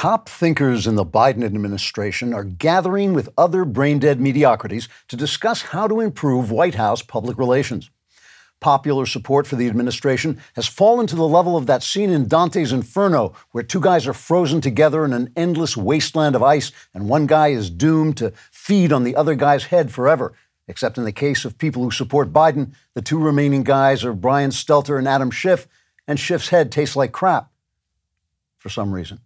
Top thinkers in the Biden administration are gathering with other brain dead mediocrities to discuss how to improve White House public relations. Popular support for the administration has fallen to the level of that scene in Dante's Inferno, where two guys are frozen together in an endless wasteland of ice, and one guy is doomed to feed on the other guy's head forever. Except in the case of people who support Biden, the two remaining guys are Brian Stelter and Adam Schiff, and Schiff's head tastes like crap for some reason.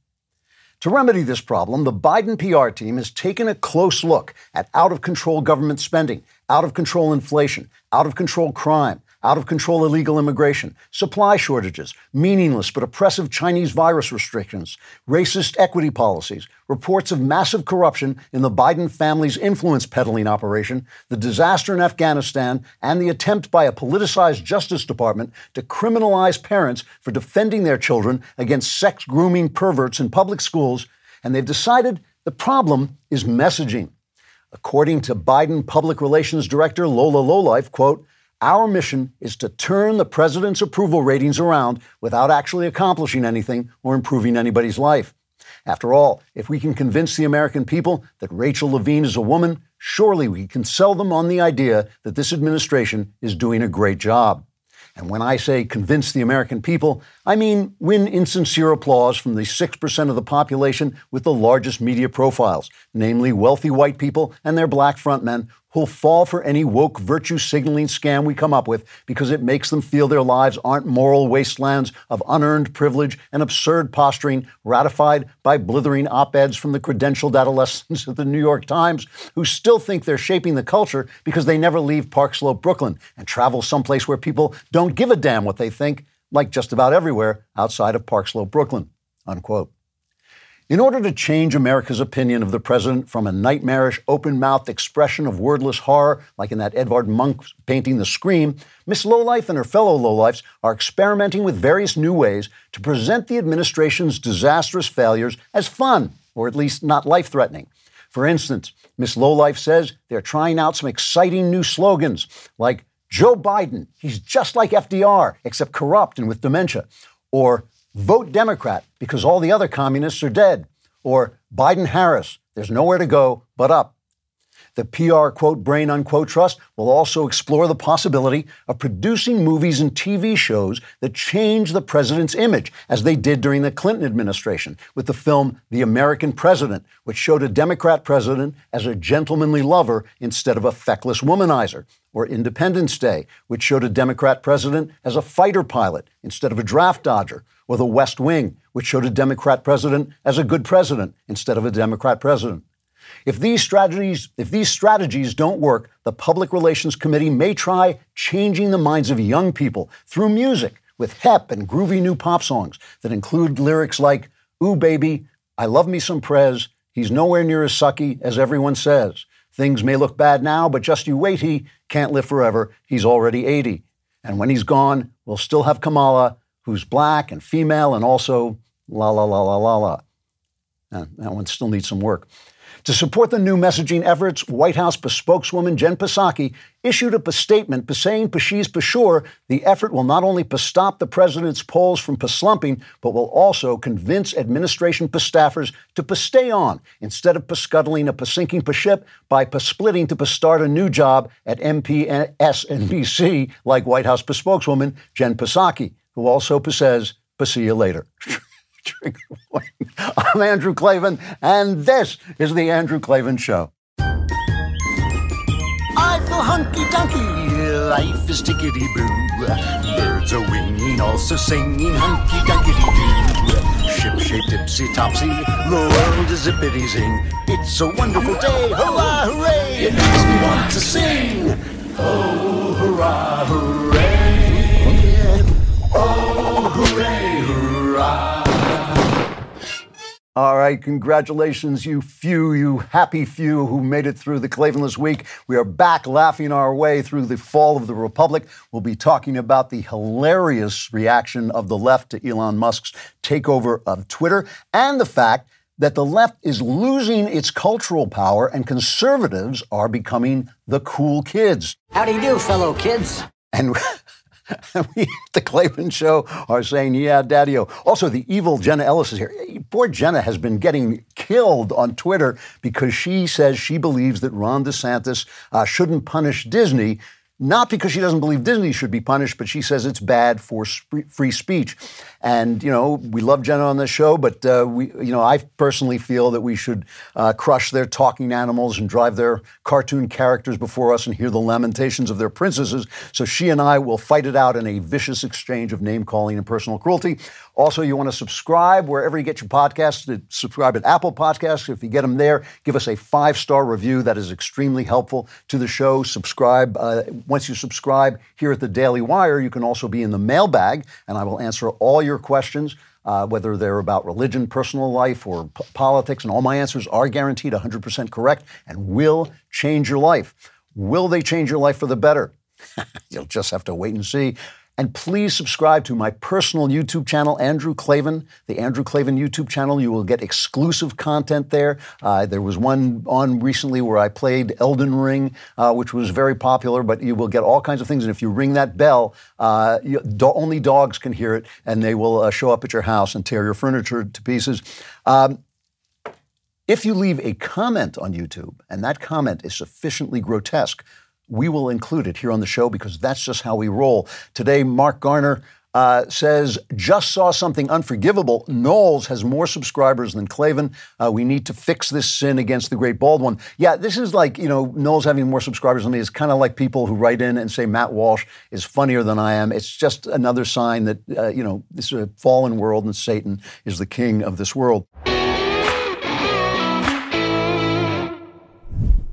To remedy this problem, the Biden PR team has taken a close look at out of control government spending, out of control inflation, out of control crime, out of control illegal immigration, supply shortages, meaningless but oppressive Chinese virus restrictions, racist equity policies, reports of massive corruption in the Biden family's influence peddling operation, the disaster in Afghanistan, and the attempt by a politicized Justice Department to criminalize parents for defending their children against sex grooming perverts in public schools. And they've decided the problem is messaging. According to Biden Public Relations Director Lola Lowlife, quote, our mission is to turn the president's approval ratings around without actually accomplishing anything or improving anybody's life. After all, if we can convince the American people that Rachel Levine is a woman, surely we can sell them on the idea that this administration is doing a great job. And when I say convince the American people, I mean win insincere applause from the 6% of the population with the largest media profiles, namely wealthy white people and their black frontmen who'll fall for any woke virtue signaling scam we come up with because it makes them feel their lives aren't moral wastelands of unearned privilege and absurd posturing ratified by blithering op eds from the credentialed adolescents at the New York Times who still think they're shaping the culture because they never leave Park Slope, Brooklyn, and travel someplace where people don't give a damn what they think, like just about everywhere outside of Park Slope, Brooklyn. Unquote. In order to change America's opinion of the president from a nightmarish, open mouthed expression of wordless horror, like in that Edvard Munch painting The Scream, Miss Lowlife and her fellow lowlifes are experimenting with various new ways to present the administration's disastrous failures as fun, or at least not life threatening. For instance, Miss Lowlife says they're trying out some exciting new slogans like Joe Biden, he's just like FDR, except corrupt and with dementia. Or vote Democrat because all the other communists are dead. Or Biden Harris, there's nowhere to go but up. The PR quote brain unquote trust will also explore the possibility of producing movies and TV shows that change the president's image, as they did during the Clinton administration with the film The American President, which showed a Democrat president as a gentlemanly lover instead of a feckless womanizer, or Independence Day, which showed a Democrat president as a fighter pilot instead of a draft dodger, or The West Wing, which showed a Democrat president as a good president instead of a Democrat president. If these strategies, if these strategies don't work, the Public Relations Committee may try changing the minds of young people through music with hep and groovy new pop songs that include lyrics like, Ooh, baby, I love me some Prez. He's nowhere near as sucky as everyone says. Things may look bad now, but just you wait, he can't live forever. He's already 80. And when he's gone, we'll still have Kamala, who's black and female and also la la la la la la. That one still needs some work. To support the new messaging efforts, White House spokeswoman Jen Psaki issued a statement saying Pashiz Pashur the effort will not only stop the president's polls from slumping, but will also convince administration staffers to stay on instead of scuttling a sinking ship by splitting to start a new job at MPSNBC, like White House spokeswoman Jen Psaki, who also says, see you later. Trigger warning. I'm Andrew Klavan, and this is The Andrew Klavan Show. I feel hunky dunky, life is tickety boo. Birds are winging, also singing hunky dunky doo. Ship shape tipsy topsy, the world is zippity zing. It's a wonderful day, hurrah, hooray! It makes me want to sing. Oh, hurrah, hooray! Oh, hooray, All right, congratulations, you few, you happy few who made it through the Klavanless week. We are back laughing our way through the fall of the Republic. We'll be talking about the hilarious reaction of the left to Elon Musk's takeover of Twitter and the fact that the left is losing its cultural power and conservatives are becoming the cool kids. How do you do, fellow kids? And we, the Klavan Show, are saying, yeah, daddy Also, the evil Jenna Ellis is here. Poor Jenna has been getting killed on Twitter because she says she believes that Ron DeSantis uh, shouldn't punish Disney not because she doesn't believe Disney should be punished, but she says it's bad for free speech. And you know, we love Jenna on this show, but uh, we, you know, I personally feel that we should uh, crush their talking animals and drive their cartoon characters before us and hear the lamentations of their princesses. So she and I will fight it out in a vicious exchange of name calling and personal cruelty. Also, you want to subscribe wherever you get your podcasts. Subscribe at Apple Podcasts. If you get them there, give us a five star review. That is extremely helpful to the show. Subscribe. Uh, once you subscribe here at the Daily Wire, you can also be in the mailbag, and I will answer all your questions. Uh, whether they're about religion, personal life, or p- politics, and all my answers are guaranteed 100% correct and will change your life. Will they change your life for the better? You'll just have to wait and see. And please subscribe to my personal YouTube channel, Andrew Klavan, the Andrew Klavan YouTube channel. You will get exclusive content there. Uh, there was one on recently where I played Elden Ring, uh, which was very popular, but you will get all kinds of things. And if you ring that bell, uh, you, do, only dogs can hear it, and they will uh, show up at your house and tear your furniture to pieces. Um, if you leave a comment on YouTube, and that comment is sufficiently grotesque, we will include it here on the show because that's just how we roll. Today, Mark Garner uh, says, just saw something unforgivable. Knowles has more subscribers than Klavan. Uh, we need to fix this sin against the great bald one. Yeah, this is like, you know, Knowles having more subscribers than me is kind of like people who write in and say Matt Walsh is funnier than I am. It's just another sign that, uh, you know, this is a fallen world and Satan is the king of this world.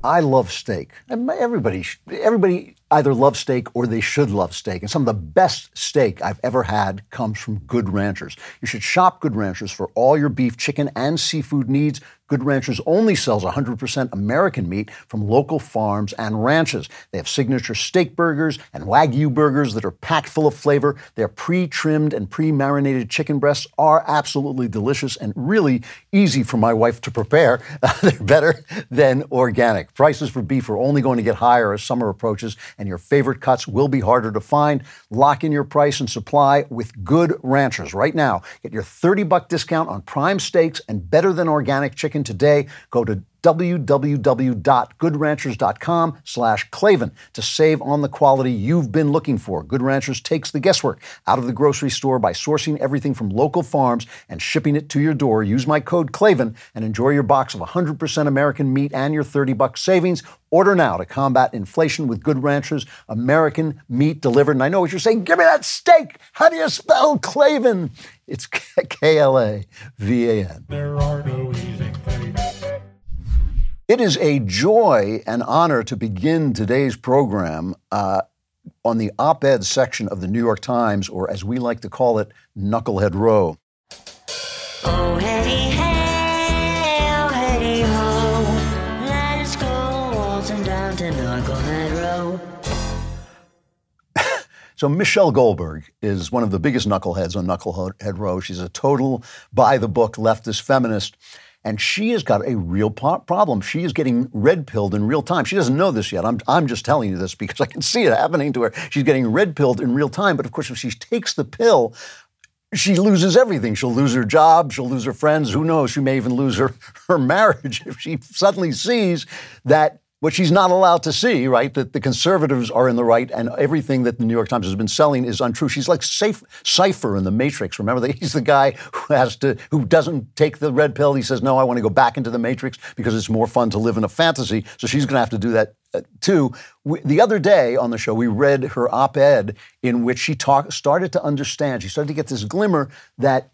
I love steak. Everybody, everybody either loves steak or they should love steak. And some of the best steak I've ever had comes from Good Ranchers. You should shop Good Ranchers for all your beef, chicken, and seafood needs. Good Ranchers only sells 100% American meat from local farms and ranches. They have signature steak burgers and Wagyu burgers that are packed full of flavor. Their pre trimmed and pre marinated chicken breasts are absolutely delicious and really easy for my wife to prepare. They're better than organic. Prices for beef are only going to get higher as summer approaches, and your favorite cuts will be harder to find. Lock in your price and supply with Good Ranchers right now. Get your 30 buck discount on prime steaks and better than organic chicken today. Go to www.goodranchers.com slash Klavan to save on the quality you've been looking for. Good Ranchers takes the guesswork out of the grocery store by sourcing everything from local farms and shipping it to your door. Use my code Klavan and enjoy your box of 100% American meat and your 30 bucks savings. Order now to combat inflation with Good Ranchers, American meat delivered. And I know what you're saying. Give me that steak. How do you spell Klavan? It's K L A V A N. There are no easy it is a joy and honor to begin today's program uh, on the op ed section of the New York Times, or as we like to call it, Knucklehead Row. Oh, hey, hey, ho. Let us go waltzing down to Knucklehead Row. so, Michelle Goldberg is one of the biggest knuckleheads on Knucklehead Row. She's a total by the book leftist feminist. And she has got a real problem. She is getting red pilled in real time. She doesn't know this yet. I'm, I'm just telling you this because I can see it happening to her. She's getting red pilled in real time. But of course, if she takes the pill, she loses everything. She'll lose her job. She'll lose her friends. Who knows? She may even lose her, her marriage if she suddenly sees that what she's not allowed to see, right? That the conservatives are in the right and everything that the New York Times has been selling is untrue. She's like safe, Cypher in The Matrix. Remember that he's the guy who has to, who doesn't take the red pill. He says, no, I want to go back into the Matrix because it's more fun to live in a fantasy. So she's going to have to do that uh, too. We, the other day on the show, we read her op-ed in which she talk, started to understand, she started to get this glimmer that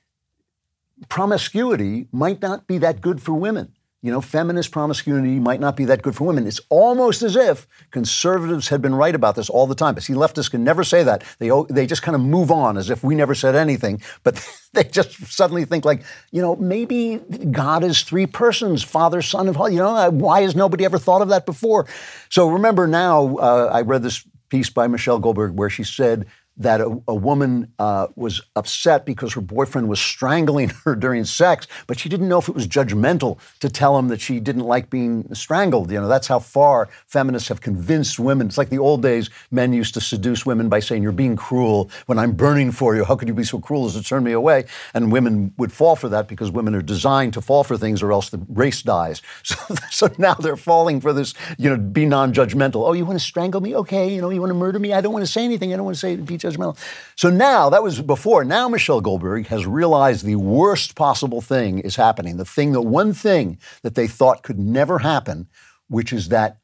promiscuity might not be that good for women you know, feminist promiscuity might not be that good for women. It's almost as if conservatives had been right about this all the time. But see, leftists can never say that. They, they just kind of move on as if we never said anything. But they just suddenly think like, you know, maybe God is three persons, Father, Son, and Holy. You know, uh, why has nobody ever thought of that before? So remember now, uh, I read this piece by Michelle Goldberg where she said that a, a woman uh, was upset because her boyfriend was strangling her during sex, but she didn't know if it was judgmental to tell him that she didn't like being strangled. You know, that's how far feminists have convinced women. It's like the old days men used to seduce women by saying, You're being cruel when I'm burning for you. How could you be so cruel as to turn me away? And women would fall for that because women are designed to fall for things or else the race dies. So, so now they're falling for this, you know, be non judgmental. Oh, you want to strangle me? Okay. You know, you want to murder me? I don't want to say anything. I don't want to say be judgmental. So now, that was before. Now Michelle Goldberg has realized the worst possible thing is happening. The thing, the one thing that they thought could never happen, which is that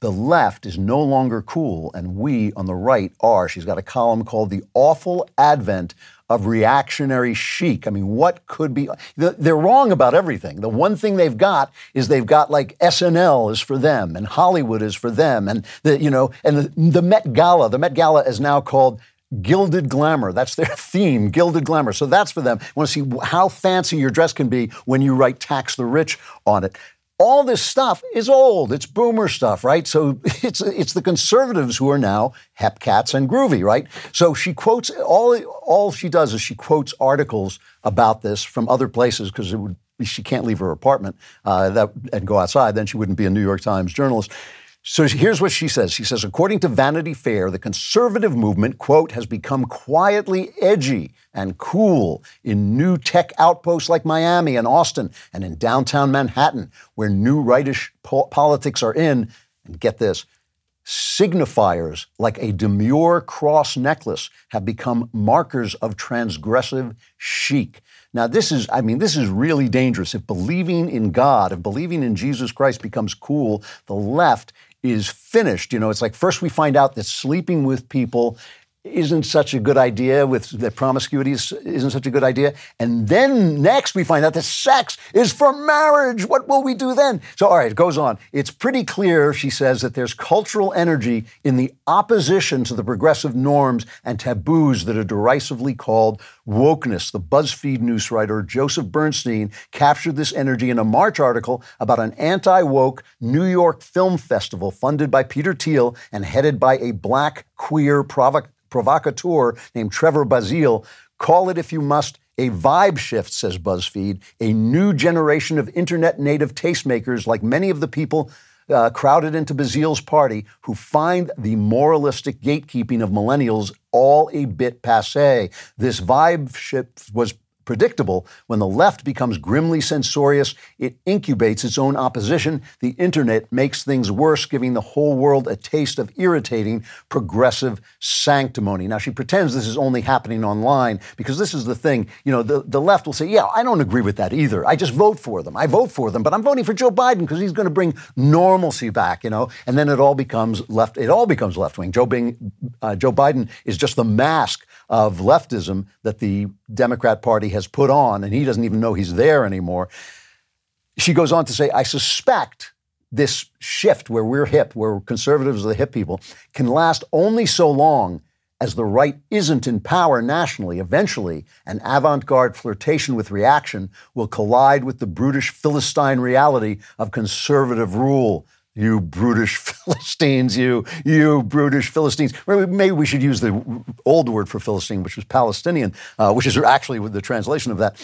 the left is no longer cool and we on the right are. She's got a column called The Awful Advent of Reactionary Chic. I mean, what could be? They're wrong about everything. The one thing they've got is they've got like SNL is for them and Hollywood is for them and the, you know, and the, the Met Gala. The Met Gala is now called Gilded glamour. That's their theme, gilded glamour. So that's for them. You want to see how fancy your dress can be when you write tax the rich on it all this stuff is old. It's boomer stuff, right? So it's it's the conservatives who are now hepcats and groovy, right? So she quotes all all she does is she quotes articles about this from other places because it would she can't leave her apartment uh, that, and go outside. Then she wouldn't be a New York Times journalist. So here's what she says. She says, according to Vanity Fair, the conservative movement, quote, has become quietly edgy and cool in new tech outposts like Miami and Austin and in downtown Manhattan, where new rightish po- politics are in. And get this, signifiers like a demure cross necklace have become markers of transgressive chic. Now, this is, I mean, this is really dangerous. If believing in God, if believing in Jesus Christ becomes cool, the left is finished. You know, it's like first we find out that sleeping with people isn't such a good idea with that promiscuity is, isn't such a good idea. And then next we find out that sex is for marriage. What will we do then? So all right it goes on. It's pretty clear she says that there's cultural energy in the opposition to the progressive norms and taboos that are derisively called wokeness. The buzzfeed news writer joseph bernstein captured this energy in a march article about an anti-woke new york film festival funded by peter thiel and headed by a black queer provocateur provocateur named Trevor Bazile. Call it, if you must, a vibe shift, says BuzzFeed, a new generation of internet native tastemakers like many of the people uh, crowded into Bazile's party who find the moralistic gatekeeping of millennials all a bit passe. This vibe shift was predictable. When the left becomes grimly censorious, it incubates its own opposition. The internet makes things worse, giving the whole world a taste of irritating progressive sanctimony. Now, she pretends this is only happening online because this is the thing. You know, the, the left will say, yeah, I don't agree with that either. I just vote for them. I vote for them, but I'm voting for Joe Biden because he's going to bring normalcy back, you know? And then it all becomes left, it all becomes left wing. Joe, uh, Joe Biden is just the mask of leftism that the Democrat Party has put on, and he doesn't even know he's there anymore. She goes on to say, I suspect this shift where we're hip, where conservatives are the hip people, can last only so long as the right isn't in power nationally. Eventually, an avant garde flirtation with reaction will collide with the brutish Philistine reality of conservative rule you brutish Philistines, you, you brutish Philistines. Maybe we should use the old word for Philistine, which was Palestinian, uh, which is actually the translation of that.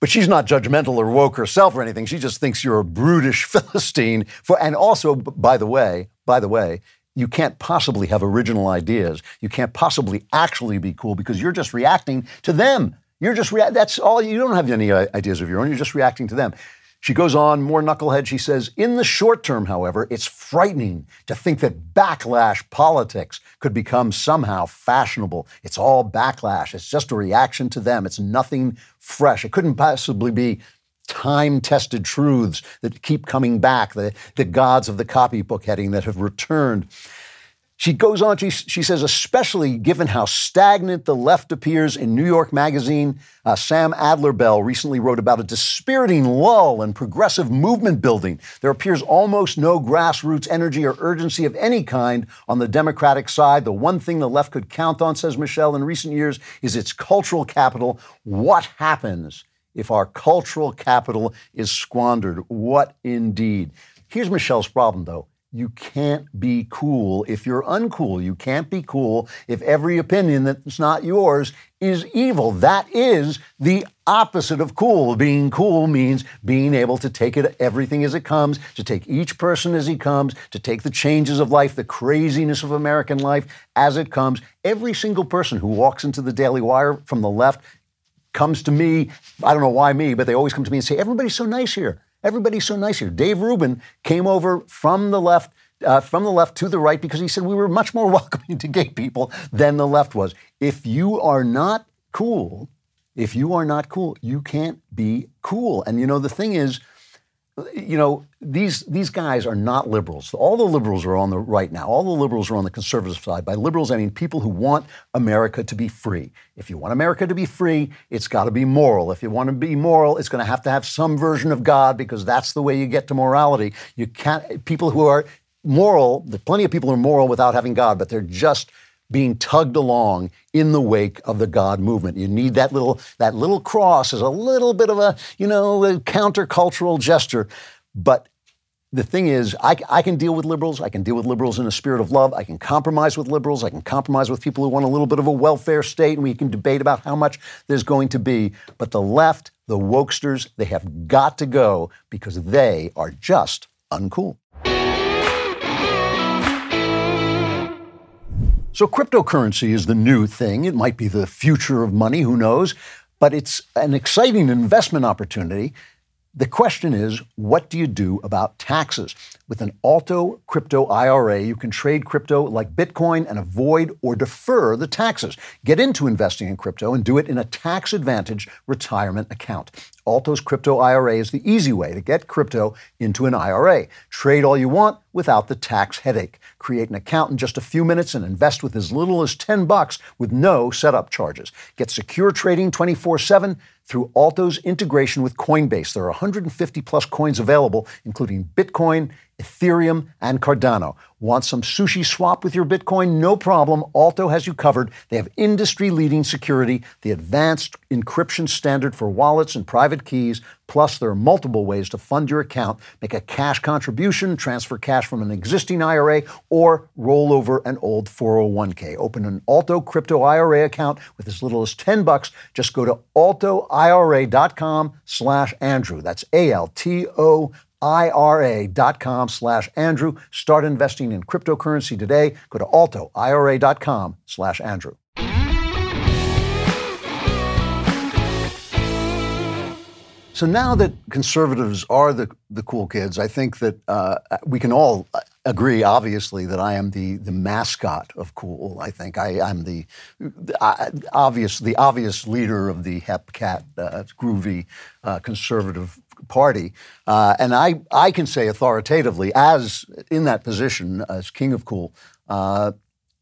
But she's not judgmental or woke herself or anything. She just thinks you're a brutish Philistine. For, and also, by the way, by the way, you can't possibly have original ideas. You can't possibly actually be cool because you're just reacting to them. You're just rea- that's all. You don't have any uh, ideas of your own. You're just reacting to them. She goes on, more knucklehead. She says, In the short term, however, it's frightening to think that backlash politics could become somehow fashionable. It's all backlash. It's just a reaction to them. It's nothing fresh. It couldn't possibly be time tested truths that keep coming back, the, the gods of the copybook heading that have returned. She goes on, she, she says, especially given how stagnant the left appears in New York Magazine, uh, Sam Adler Bell recently wrote about a dispiriting lull in progressive movement building. There appears almost no grassroots energy or urgency of any kind on the Democratic side. The one thing the left could count on, says Michelle, in recent years is its cultural capital. What happens if our cultural capital is squandered? What indeed? Here's Michelle's problem, though You can't be cool if you're uncool. You can't be cool if every opinion that's not yours is evil. That is the opposite of cool. Being cool means being able to take it everything as it comes, to take each person as he comes, to take the changes of life, the craziness of American life as it comes. Every single person who walks into the Daily Wire from the left comes to me. I don't know why me, but they always come to me and say, "Everybody's so nice here. Everybody's so nice here." Dave Rubin came over from the left uh, from the left to the right because he said we were much more welcoming to gay people than the left was. If you are not cool, if you are not cool, you can't be cool. And you know, the thing is, you know, these these guys are not liberals. All the liberals are on the right now. All the liberals are on the conservative side. By liberals, I mean people who want America to be free. If you want America to be free, it's got to be moral. If you want to be moral, it's going to have to have some version of God because that's the way you get to morality. You can't people who are moral, plenty of people are moral without having God, but they're just being tugged along in the wake of the God movement. You need that little that little cross as a little bit of a you know a countercultural gesture, but the thing is, I, I, can deal with liberals. I can deal with liberals in a spirit of love. I can compromise with liberals. I can compromise with people who want a little bit of a welfare state, and we can debate about how much there's going to be. But the left, the wokesters, they have got to go because they are just uncool. So, cryptocurrency is the new thing. It might be the future of money, who knows? But it's an exciting investment opportunity. The question is, what do you do about taxes? With an Alto crypto IRA, you can trade crypto like Bitcoin and avoid or defer the taxes. Get into investing in crypto and do it in a tax advantage retirement account. Alto's crypto IRA is the easy way to get crypto into an IRA. Trade all you want without the tax headache. Create an account in just a few minutes and invest with as little as 10 bucks with no setup charges. Get secure trading 24/7 through Alto's integration with Coinbase. There are 150 plus coins available, including Bitcoin, Ethereum, and Cardano. Want some sushi swap with your Bitcoin? No problem. Alto has you covered. They have industry leading security, the advanced encryption standard for wallets and private keys. Plus, there are multiple ways to fund your account. Make a cash contribution, transfer cash from an existing IRA, or roll over an old 401k. Open an Alto crypto IRA account with as little as 10 bucks. Just go to altoira.com slash Andrew. That's A-L-T-O ira.com slash Andrew. Start investing in cryptocurrency today. Go to altoira.com slash Andrew. So now that conservatives are the, the cool kids, I think that uh, we can all agree, obviously, that I am the, the mascot of cool. I think I, am the, obvious the obvious leader of the hep cat uh, groovy uh, conservative party. Uh, and I, I can say authoritatively, as in that position as king of cool, uh,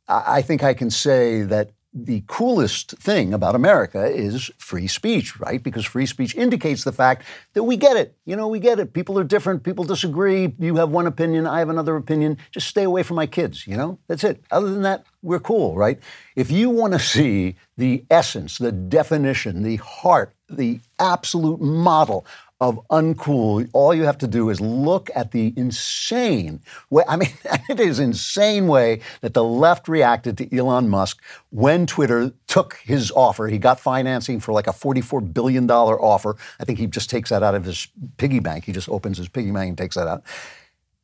I think I can say that the coolest thing about America is free speech, right? Because free speech indicates the fact that we get it. You know, we get it. People are different. People disagree. You have one opinion. I have another opinion. Just stay away from my kids. You know, that's it. Other than that, we're cool, right? If you want to see the essence, the definition, the heart, the absolute model of uncool, all you have to do is look at the insane way. I mean, it is insane way that the left reacted to Elon Musk when Twitter took his offer. He got financing for like a $44 billion offer. I think he just takes that out of his piggy bank. He just opens his piggy bank and takes that out.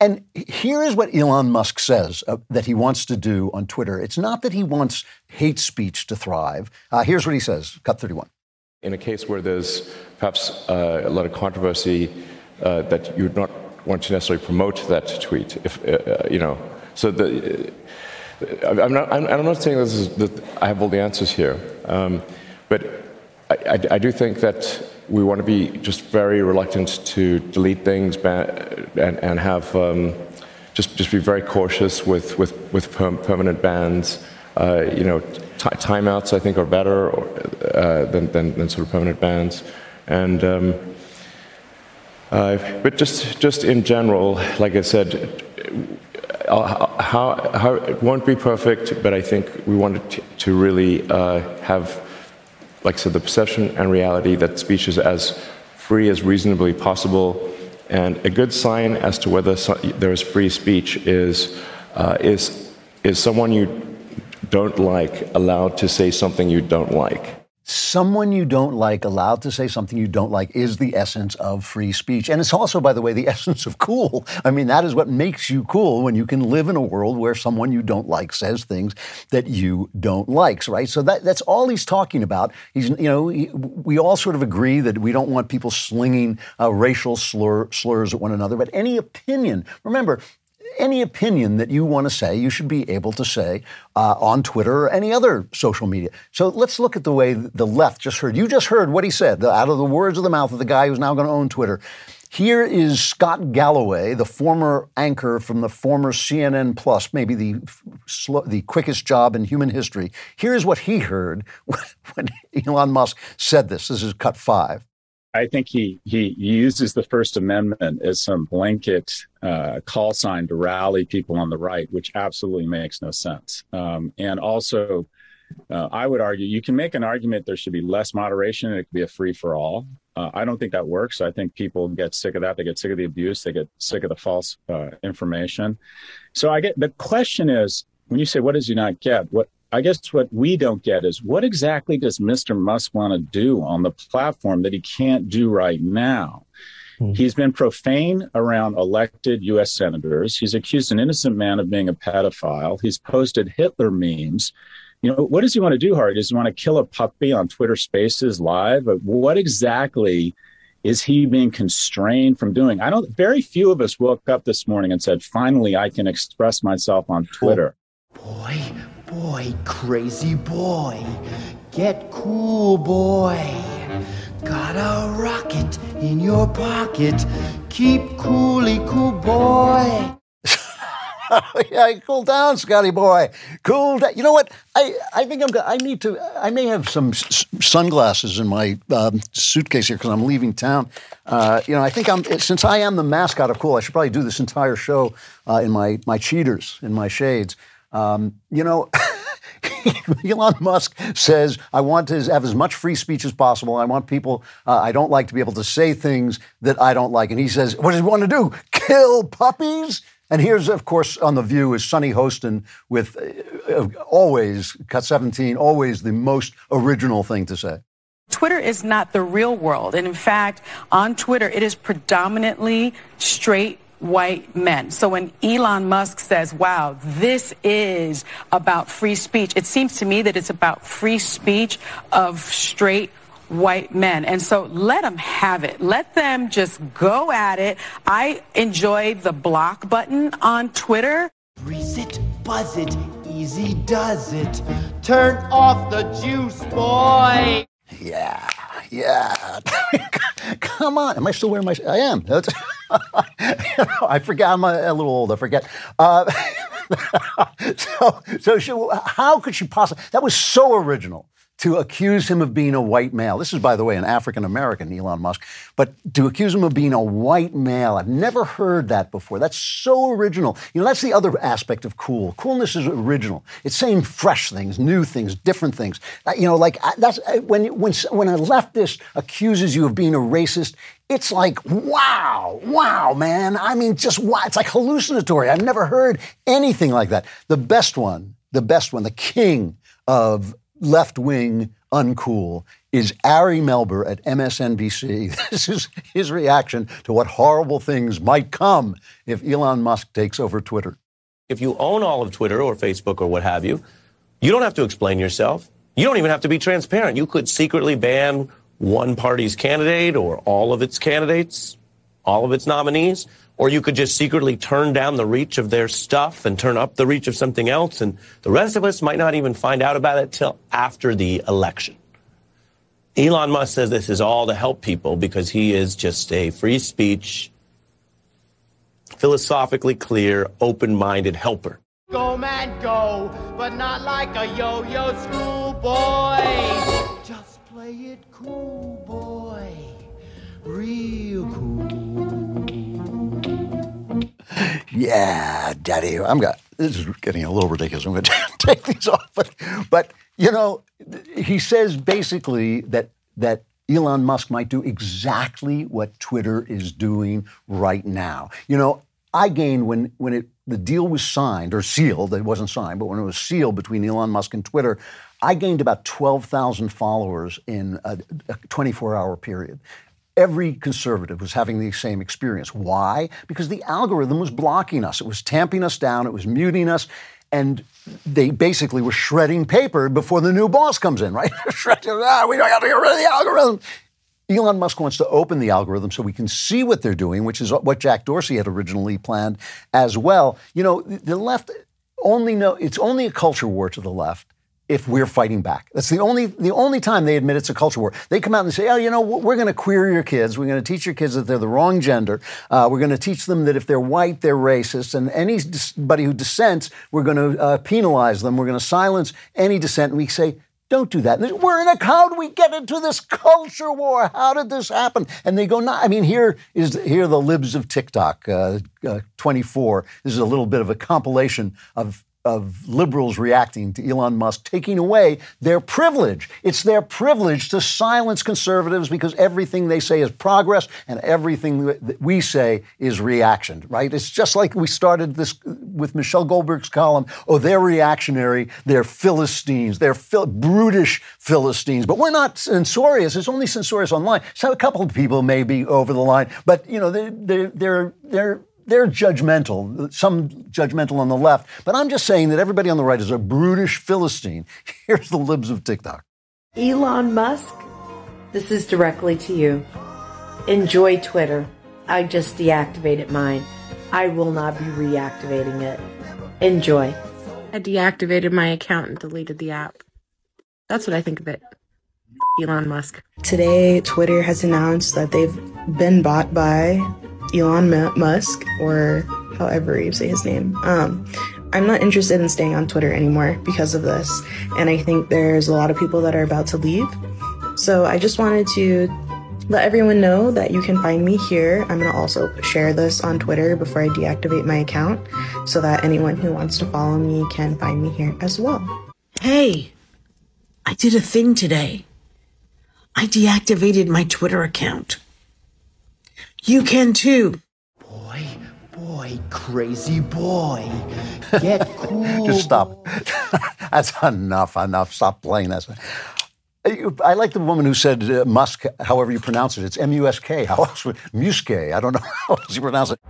And here is what Elon Musk says uh, that he wants to do on Twitter. It's not that he wants hate speech to thrive. Uh, here's what he says, cut 31. In a case where there's perhaps uh, a lot of controversy uh, that you would not want to necessarily promote that tweet, if uh, uh you know, so the. Uh, I'm not, I'm, not saying this is, that I have all the answers here, um, but I, I, I, do think that we want to be just very reluctant to delete things and, and have um, just, just be very cautious with, with, with permanent bans. Uh, you know, timeouts I think are better uh, than, than, than, sort of permanent bans. And um, uh, but just just in general, like I said, uh, how, how it won't be perfect, but I think we wanted to, really uh, have, like I said, the perception and reality that speech is as free as reasonably possible, And a good sign as to whether there is free speech is, is, is someone you don't like allowed to say something you don't like someone you don't like allowed to say something you don't like is the essence of free speech. And it's also, by the way, the essence of cool. I mean, that is what makes you cool when you can live in a world where someone you don't like says things that you don't like, right? So that, that's all he's talking about. He's, you know, he, we all sort of agree that we don't want people slinging uh, racial slur, slurs at one another, but any opinion, remember, any opinion that you want to say, you should be able to say uh, on Twitter or any other social media. So let's look at the way the left just heard. You just heard what he said the, out of the words of the mouth of the guy who's now going to own Twitter. Here is Scott Galloway, the former anchor from the former CNN Plus, maybe the the quickest job in human history. Here's what he heard when Elon Musk said this. This is cut five. I think he he uses the First Amendment as some blanket uh, call sign to rally people on the right, which absolutely makes no sense. Um, and also, uh, I would argue you can make an argument there should be less moderation and it could be a free for all. Uh, I don't think that works. I think people get sick of that. They get sick of the abuse. They get sick of the false uh, information. So I get the question is when you say what does he not get? What I guess what we don't get is what exactly does Mr. Musk want to do on the platform that he can't do right now? Mm-hmm. He's been profane around elected U.S. senators. He's accused an innocent man of being a pedophile. He's posted Hitler memes. You know, what does he want to do, Hardy? Does he want to kill a puppy on Twitter Spaces live? What exactly is he being constrained from doing? I don't, very few of us woke up this morning and said, finally, I can express myself on Twitter. Boy, boy, crazy boy. Get cool, boy. Got a rocket in your pocket. Keep coolly cool, boy. yeah, cool down, Scotty boy. Cool down. You know what? I, I think I'm. I need to. I may have some s- sunglasses in my um, suitcase here because I'm leaving town. Uh, you know, I think I'm. Since I am the mascot of cool, I should probably do this entire show uh, in my my cheaters, in my shades. Um, you know, Elon Musk says, I want to have as much free speech as possible. I want people, uh, I don't like to be able to say things that I don't like. And he says, What does he want to do? Kill puppies? And here's, of course, on The View is Sunny Hostin with uh, uh always, cut 17, always the most original thing to say. Twitter is not the real world. And in fact, on Twitter, it is predominantly straight white men. So when Elon Musk says, wow, this is about free speech, it seems to me that it's about free speech of straight white men. And so let them have it. Let them just go at it. I enjoy the block button on Twitter. Breeze it, buzz it, easy does it. Turn off the juice, boy. Yeah, yeah. Come on. Am I still wearing my? I am. I forget. I'm a, a, little old. I forget. Uh, so, so she, how could she possibly? That was so original to accuse him of being a white male. This is, by the way, an African American, Elon Musk, but to accuse him of being a white male, I've never heard that before. That's so original. You know, that's the other aspect of cool. Coolness is original. It's saying fresh things, new things, different things. Uh, you know, like that's uh, when when when a leftist accuses you of being a racist. It's like, wow, wow, man. I mean, just wow. It's like hallucinatory. I've never heard anything like that. The best one, the best one, the king of left wing uncool is Ari Melber at MSNBC. This is his reaction to what horrible things might come if Elon Musk takes over Twitter. If you own all of Twitter or Facebook or what have you, you don't have to explain yourself. You don't even have to be transparent. You could secretly ban one party's candidate or all of its candidates, all of its nominees or you could just secretly turn down the reach of their stuff and turn up the reach of something else. And the rest of us might not even find out about it till after the election. Elon Musk says this is all to help people because he is just a free speech, philosophically clear, open minded helper. Go, man, go, but not like a yo yo schoolboy. Just play it cool, boy. Real cool. Yeah, daddy, I'm got this is getting a little ridiculous. I'm going to take these off, but but you know, he says basically that that Elon Musk might do exactly what Twitter is doing right now. You know, I gained when when it the deal was signed or sealed. It wasn't signed, but when it was sealed between Elon Musk and Twitter, I gained about twelve thousand followers in a, a 24-hour period. Every conservative was having the same experience. Why? Because the algorithm was blocking us. It was tamping us down. It was muting us and they basically were shredding paper before the new boss comes in, right? ah, we don't have to get rid of the algorithm. Elon Musk wants to open the algorithm so we can see what they're doing, which is what Jack Dorsey had originally planned as well. You know, the left only know it's only a culture war to the left if we're fighting back. That's the only the only time they admit it's a culture war. They come out and say, "Oh, you know, we're going to queer your kids. We're going to teach your kids that they're the wrong gender. Uh, we're going to teach them that if they're white, they're racist, and anybody who dissents, we're going to uh, penalize them. We're going to silence any dissent." And we say. Don't do that. We're in a how do we get into this culture war? How did this happen? And they go, no. I mean, here is here are the libs of TikTok, uh, uh, 24. This is a little bit of a compilation of of liberals reacting to Elon Musk taking away their privilege. It's their privilege to silence conservatives because everything they say is progress and everything that we say is reaction, right? It's just like we started this with Michelle Goldberg's column. Oh, they're reactionary. They're Philistines. They're brutish Philistines. But we're not censorious. It's only censorious online. So a couple of people may be over the line, but you know, they're, they're, they're, they're they're judgmental, some judgmental on the left, but I'm just saying that everybody on the right is a brutish Philistine. Here's the libs of TikTok. Elon Musk, this is directly to you. Enjoy Twitter. I just deactivated mine. I will not be reactivating it. Enjoy. I deactivated my account and deleted the app. That's what I think of it. Elon Musk. Today, Twitter has announced that they've been bought by Elon Musk, or however you say his name. Um, I'm not interested in staying on Twitter anymore because of this. And I think there's a lot of people that are about to leave. So I just wanted to let everyone know that you can find me here. I'm to also share this on Twitter before I deactivate my account so that anyone who wants to follow me can find me here as well. Hey, I did a thing today. I deactivated my Twitter account. You can too. Boy, boy, crazy boy. Get cool. Just stop. That's enough, enough. Stop playing that. I like the woman who said uh, Musk, however you pronounce it. It's M U S K. How else would Muske? I don't know how else you pronounce it.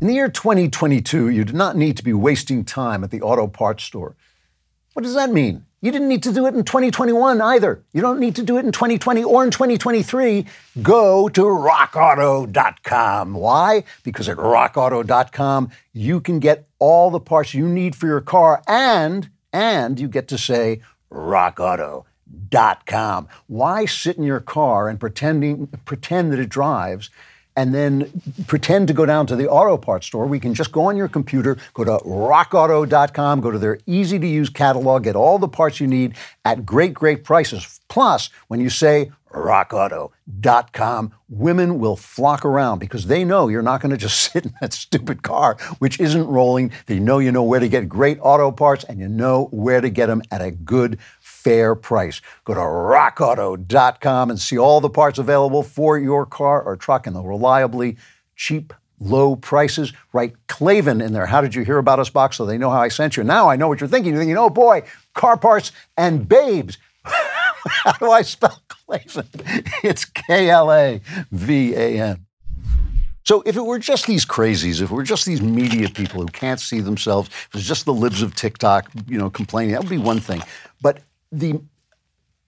In the year 2022, you do not need to be wasting time at the auto parts store. What does that mean? You didn't need to do it in 2021 either. You don't need to do it in 2020 or in 2023. Go to rockauto.com. Why? Because at rockauto.com, you can get all the parts you need for your car and and you get to say rockauto.com. Why sit in your car and pretending pretend that it drives and then pretend to go down to the auto parts store. We can just go on your computer, go to rockauto.com, go to their easy to use catalog, get all the parts you need at great, great prices. Plus, when you say rockauto.com, women will flock around because they know you're not going to just sit in that stupid car, which isn't rolling. They know you know where to get great auto parts and you know where to get them at a good fair price. Go to rockauto.com and see all the parts available for your car or truck and the reliably cheap low prices. Write Klavan in there. How did you hear about us box so they know how I sent you? Now I know what you're thinking. You're thinking, oh boy, car parts and babes. how do I spell Klavan? It's K L A V A N. So if it were just these crazies, if it were just these media people who can't see themselves, if it was just the libs of TikTok, you know, complaining, that would be one thing. But the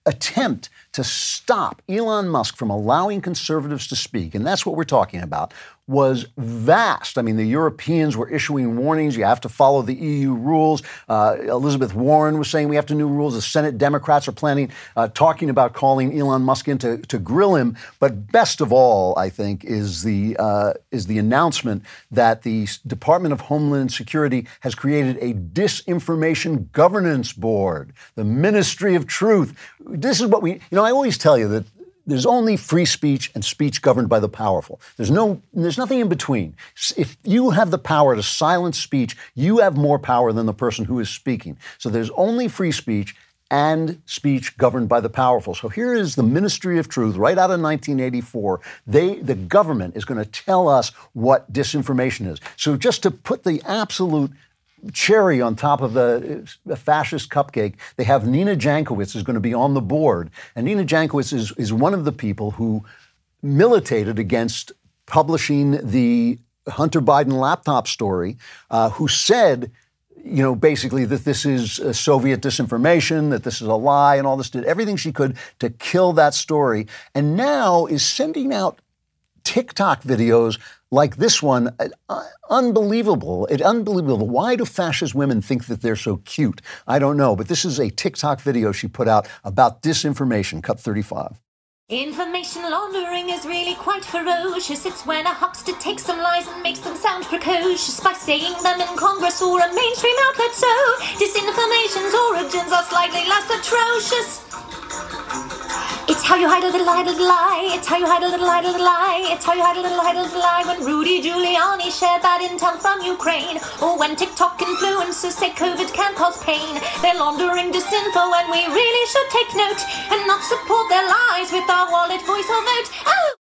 attempt to stop Elon Musk from allowing conservatives to speak, and that's what we're talking about, was vast. I mean, the Europeans were issuing warnings. You have to follow the EU rules. Uh, Elizabeth Warren was saying we have to new rules. The Senate Democrats are planning, uh, talking about calling Elon Musk in to, to grill him. But best of all, I think, is the uh, is the announcement that the Department of Homeland Security has created a disinformation governance board, the Ministry of Truth. This is what we, you know, I always tell you that there's only free speech and speech governed by the powerful. There's no there's nothing in between. If you have the power to silence speech, you have more power than the person who is speaking. So there's only free speech and speech governed by the powerful. So here is the Ministry of Truth right out of 1984. They, the government is going to tell us what disinformation is. So just to put the absolute cherry on top of the fascist cupcake, they have Nina Jankowicz is going to be on the board. And Nina Jankowicz is, is one of the people who militated against publishing the Hunter Biden laptop story, uh, who said, you know, basically that this is uh, Soviet disinformation, that this is a lie, and all this, did everything she could to kill that story, and now is sending out TikTok videos like this one. Uh, unbelievable. It unbelievable. Why do fascist women think that they're so cute? I don't know, but this is a TikTok video she put out about disinformation, cut 35. Information laundering is really quite ferocious. It's when a huckster takes some lies and makes them sound precocious by saying them in Congress or a mainstream outlet. So, disinformation's origins are slightly less atrocious. It's how you hide a little, hide a little lie. It's how you hide a little, hide a little lie. It's how you hide a little, hide a little lie. When Rudy Giuliani shared bad intel from Ukraine, or when TikTok influencers say COVID can cause pain, they're laundering disinfo, and we really should take note and not support their lies with our wallet, voice, or vote. Oh.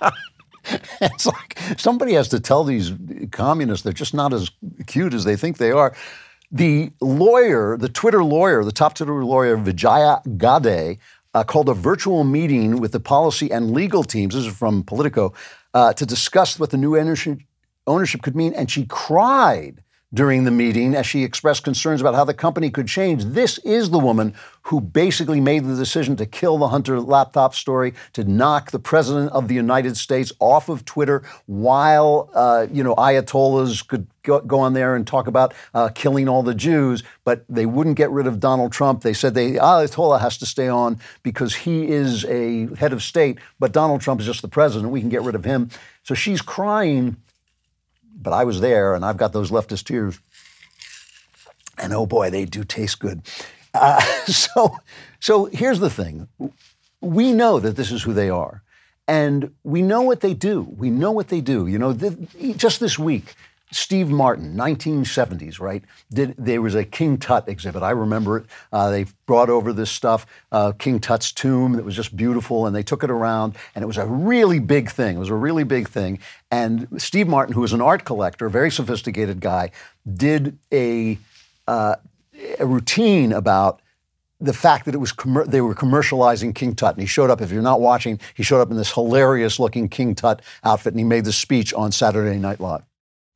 it's like somebody has to tell these communists they're just not as cute as they think they are. The lawyer, the Twitter lawyer, the top Twitter lawyer, Vijaya Gade, uh, called a virtual meeting with the policy and legal teams. This is from Politico uh, to discuss what the new ownership, ownership could mean, and she cried during the meeting as she expressed concerns about how the company could change. This is the woman who basically made the decision to kill the Hunter laptop story, to knock the president of the United States off of Twitter while, uh, you know, Ayatollahs could go, go, on there and talk about uh, killing all the Jews, but they wouldn't get rid of Donald Trump. They said they, Ayatollah has to stay on because he is a head of state, but Donald Trump is just the president. We can get rid of him. So she's crying but I was there, and I've got those leftist tears. And oh boy, they do taste good. Uh, so, so here's the thing: we know that this is who they are, and we know what they do. We know what they do. You know, th- just this week, Steve Martin, 1970s, right? Did there was a King Tut exhibit? I remember it. Uh, they brought over this stuff, uh, King Tut's tomb, that was just beautiful, and they took it around, and it was a really big thing. It was a really big thing. And Steve Martin, who was an art collector, a very sophisticated guy, did a uh, a routine about the fact that it was commer- they were commercializing King Tut. And he showed up, if you're not watching, he showed up in this hilarious looking King Tut outfit and he made the speech on Saturday Night Live.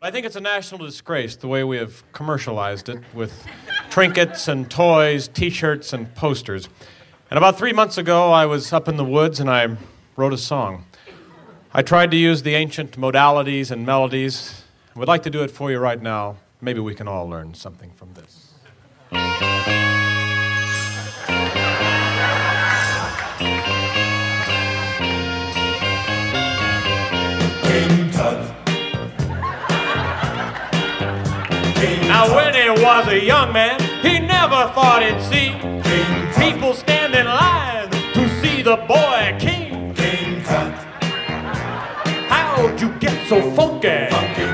I think it's a national disgrace the way we have commercialized it with trinkets and toys, t shirts and posters. And about three months ago, I was up in the woods and I wrote a song. I tried to use the ancient modalities and melodies. I would like to do it for you right now. Maybe we can all learn something from this. Now, when he was a young man, he never thought he'd see people stand in line to see the boy king. King Tut. How'd you get so funky? funky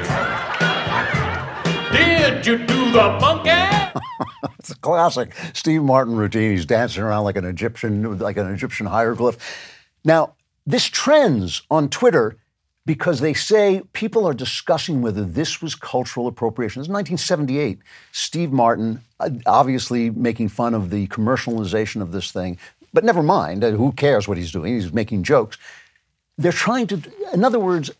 Did you do the monkey? it's a classic Steve Martin routine. He's dancing around like an Egyptian, like an Egyptian hieroglyph. Now, this trends on Twitter because they say people are discussing whether this was cultural appropriation. This is 1978. Steve Martin, uh, obviously making fun of the commercialization of this thing, but never mind. Uh, who cares what he's doing? He's making jokes. They're trying to, in other words,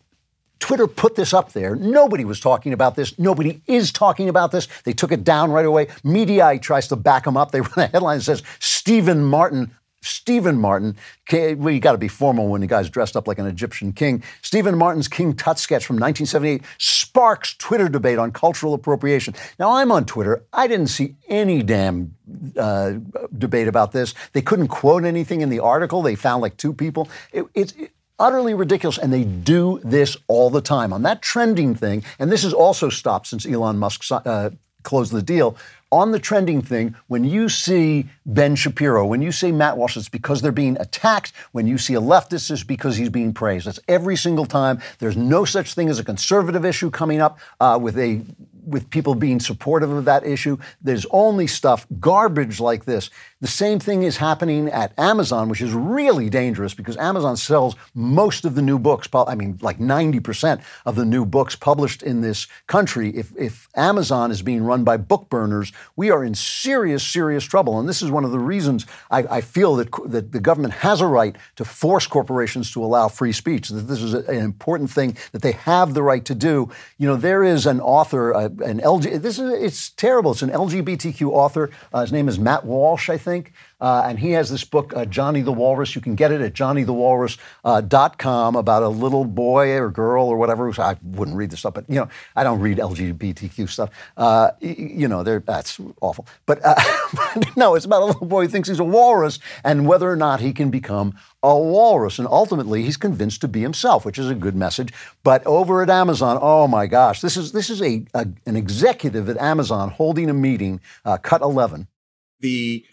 Twitter put this up there. Nobody was talking about this. Nobody is talking about this. They took it down right away. Media tries to back them up. They run a headline that says Stephen Martin Stephen Martin, well, you got to be formal when the guy's dressed up like an Egyptian king. Stephen Martin's King Tut sketch from 1978 sparks Twitter debate on cultural appropriation. Now, I'm on Twitter. I didn't see any damn uh, debate about this. They couldn't quote anything in the article. They found like two people. It, it's utterly ridiculous, and they do this all the time on that trending thing. And this has also stopped since Elon Musk uh, closed the deal on the trending thing, when you see Ben Shapiro, when you see Matt Walsh, it's because they're being attacked. When you see a leftist, it's because he's being praised. That's every single time. There's no such thing as a conservative issue coming up uh, with a with people being supportive of that issue. There's only stuff, garbage like this. The same thing is happening at Amazon, which is really dangerous because Amazon sells most of the new books. I mean, like 90% of the new books published in this country. If, if Amazon is being run by book burners, we are in serious, serious trouble. And this is one of the reasons I, I feel that, that the government has a right to force corporations to allow free speech, that this is an important thing that they have the right to do. You know, there is an author, uh, an LG, this is, it's terrible. It's an LGBTQ author. Uh, his name is Matt Walsh, I think. Uh, and he has this book, uh, Johnny the Walrus. You can get it at johnnythewalrus.com uh, about a little boy or girl or whatever. I wouldn't read this stuff, but you know, I don't read LGBTQ stuff. Uh, you know, that's awful. But, uh, but no, it's about a little boy who thinks he's a walrus and whether or not he can become a walrus. And ultimately, he's convinced to be himself, which is a good message. But over at Amazon, oh my gosh, this is this is a, a an executive at Amazon holding a meeting, uh, cut eleven. The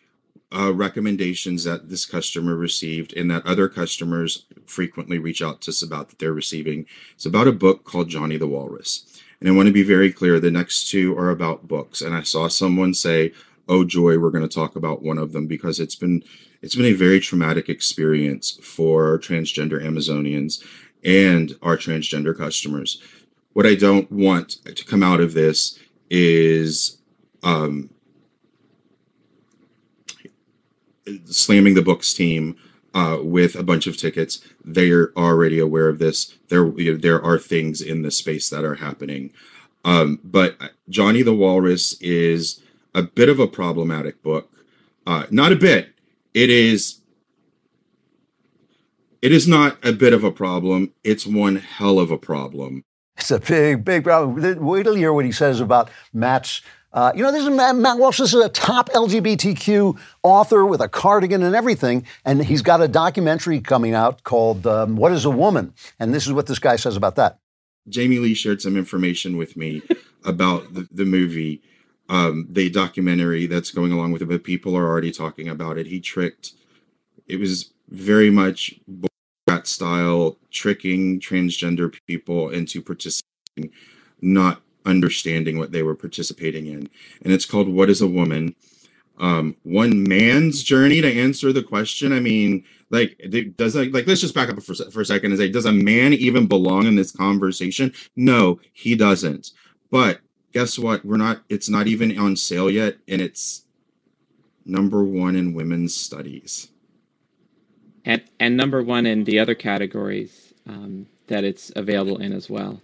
uh, recommendations that this customer received and that other customers frequently reach out to us about that they're receiving. It's about a book called Johnny the Walrus. And I want to be very clear the next two are about books. And I saw someone say, Oh joy, we're going to talk about one of them because it's been it's been a very traumatic experience for transgender Amazonians and our transgender customers. What I don't want to come out of this is um, slamming the books team uh, with a bunch of tickets. They're already aware of this. There, you know, there are things in the space that are happening. Um, but Johnny the Walrus is a bit of a problematic book. Uh, not a bit. It is. It is not a bit of a problem. It's one hell of a problem. It's a big, big problem. Wait till you hear what he says about Matt's uh, you know, this is Matt, Matt Walsh. This is a top LGBTQ author with a cardigan and everything, and he's got a documentary coming out called um, "What Is a Woman?" And this is what this guy says about that. Jamie Lee shared some information with me about the, the movie, um, the documentary that's going along with it, but people are already talking about it. He tricked. It was very much that style, tricking transgender people into participating, not understanding what they were participating in. And it's called What is a Woman? Um, one man's journey to answer the question. I mean, like, does like, like let's just back up for, for a second and say, does a man even belong in this conversation? No, he doesn't. But guess what? We're not, it's not even on sale yet, and it's number one in women's studies. And, and number one in the other categories um, that it's available in as well.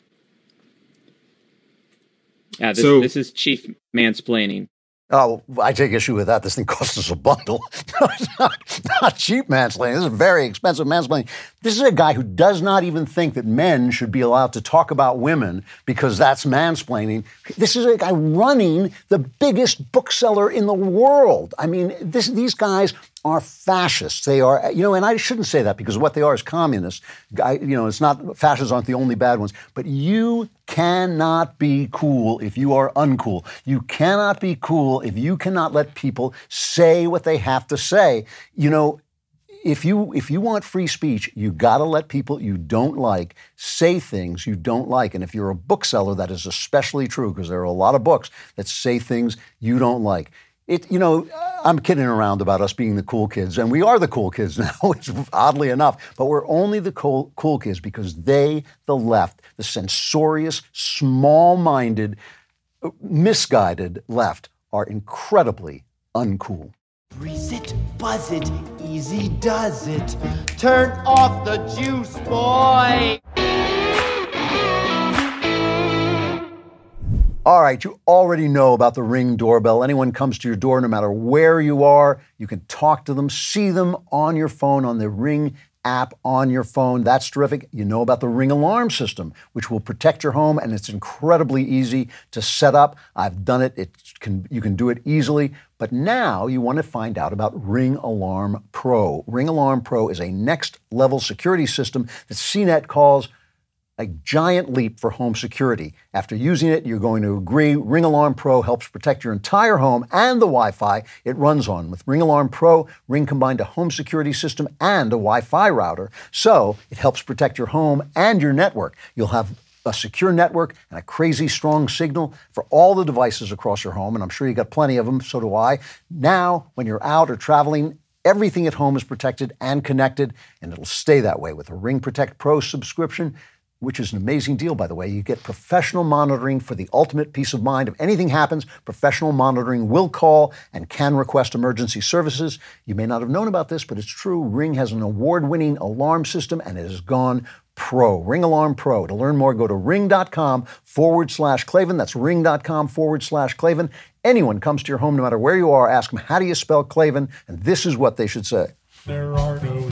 Yeah, this, so, this is chief mansplaining. Oh, I take issue with that. This thing costs us a bundle. no, it's not, not cheap mansplaining. This is very expensive mansplaining. This is a guy who does not even think that men should be allowed to talk about women because that's mansplaining. This is a guy running the biggest bookseller in the world. I mean, this, these guys are fascists. They are, you know, and I shouldn't say that because what they are is communists. I, you know, it's not, fascists aren't the only bad ones. But you cannot be cool if you are uncool. You cannot be cool if you cannot let people say what they have to say. You know, if you if you want free speech, you got to let people you don't like say things you don't like. And if you're a bookseller, that is especially true because there are a lot of books that say things you don't like. It, you know, I'm kidding around about us being the cool kids, and we are the cool kids now, oddly enough, but we're only the cool, cool kids because they, the left, the censorious, small minded, misguided left, are incredibly uncool. Grease it, buzz it, easy does it. Turn off the juice, boy! All right, you already know about the Ring doorbell. Anyone comes to your door, no matter where you are, you can talk to them, see them on your phone on the Ring app on your phone. That's terrific. You know about the Ring alarm system, which will protect your home, and it's incredibly easy to set up. I've done it. It can you can do it easily. But now you want to find out about Ring Alarm Pro. Ring Alarm Pro is a next level security system that CNET calls a giant leap for home security. After using it, you're going to agree Ring Alarm Pro helps protect your entire home and the Wi Fi it runs on. With Ring Alarm Pro, Ring combined a home security system and a Wi Fi router, so it helps protect your home and your network. You'll have a secure network, and a crazy strong signal for all the devices across your home. And I'm sure you got plenty of them, so do I. Now, when you're out or traveling, everything at home is protected and connected, and it'll stay that way with a Ring Protect Pro subscription which is an amazing deal, by the way. You get professional monitoring for the ultimate peace of mind. If anything happens, professional monitoring will call and can request emergency services. You may not have known about this, but it's true. Ring has an award winning alarm system and it has gone pro. Ring Alarm Pro. To learn more, go to ring.com forward slash Klavan. That's ring.com forward slash Klavan. Anyone comes to your home, no matter where you are, ask them, how do you spell Klavan? And this is what they should say. There are no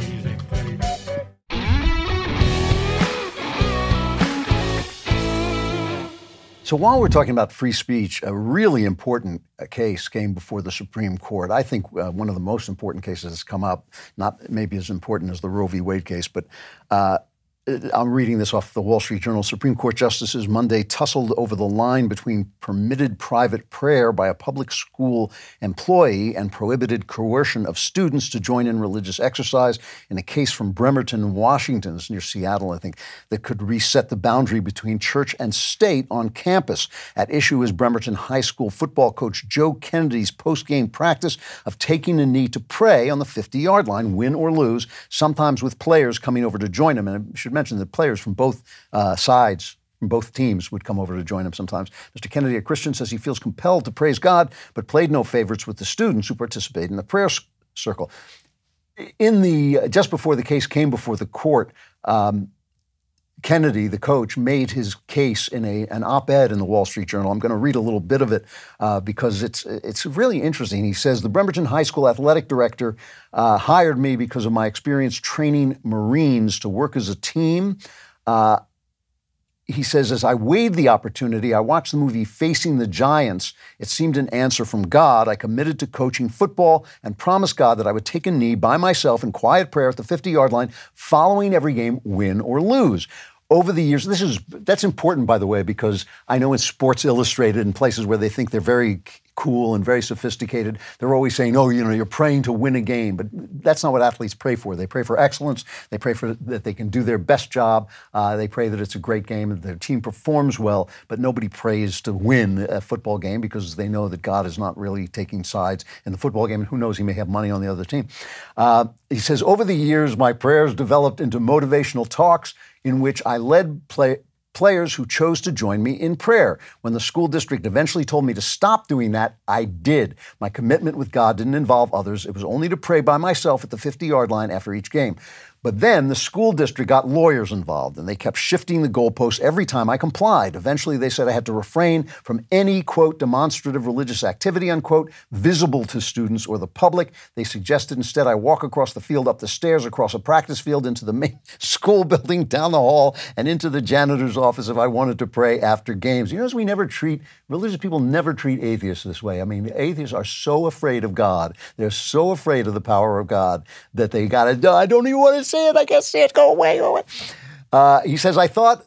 So while we're talking about free speech, a really important uh, case came before the Supreme Court. I think uh, one of the most important cases that's come up, not maybe as important as the Roe v. Wade case, but uh, Uh, I'm reading this off the Wall Street Journal. Supreme Court justices Monday tussled over the line between permitted private prayer by a public school employee and prohibited coercion of students to join in religious exercise in a case from Bremerton, Washington, near Seattle, I think, that could reset the boundary between church and state on campus. At issue is Bremerton High School football coach Joe Kennedy's post-game practice of taking a knee to pray on the 50-yard line, win or lose, sometimes with players coming over to join him. And I should mention that players from both uh, sides, from both teams, would come over to join him sometimes. Mr. Kennedy, a Christian, says he feels compelled to praise God, but played no favorites with the students who participate in the prayer circle. In the just before the case came before the court, um, Kennedy, the coach, made his case in a, an op-ed in the Wall Street Journal. I'm going to read a little bit of it uh, because it's it's really interesting. He says the Bremerton High School athletic director uh, hired me because of my experience training Marines to work as a team. Uh, he says, as I weighed the opportunity, I watched the movie Facing the Giants. It seemed an answer from God. I committed to coaching football and promised God that I would take a knee by myself in quiet prayer at the 50 yard line, following every game, win or lose. Over the years, this is that's important, by the way, because I know in Sports Illustrated and places where they think they're very cool and very sophisticated, they're always saying, "Oh, you know, you're praying to win a game," but that's not what athletes pray for. They pray for excellence. They pray for that they can do their best job. Uh, they pray that it's a great game and their team performs well. But nobody prays to win a football game because they know that God is not really taking sides in the football game. And who knows, he may have money on the other team. Uh, he says, over the years, my prayers developed into motivational talks in which I led play, players who chose to join me in prayer. When the school district eventually told me to stop doing that, I did. My commitment with God didn't involve others. It was only to pray by myself at the 50 yard line after each game. But then the school district got lawyers involved and they kept shifting the goalposts every time I complied. Eventually, they said I had to refrain from any, quote, demonstrative religious activity, unquote, visible to students or the public. They suggested instead I walk across the field, up the stairs, across a practice field, into the main school building, down the hall, and into the janitor's office if I wanted to pray after games. You notice we never treat, religious people never treat atheists this way. I mean, atheists are so afraid of God. They're so afraid of the power of God that they got to, I don't even want to say it. I can't say it. Go away. Go away. Uh, he says, I thought,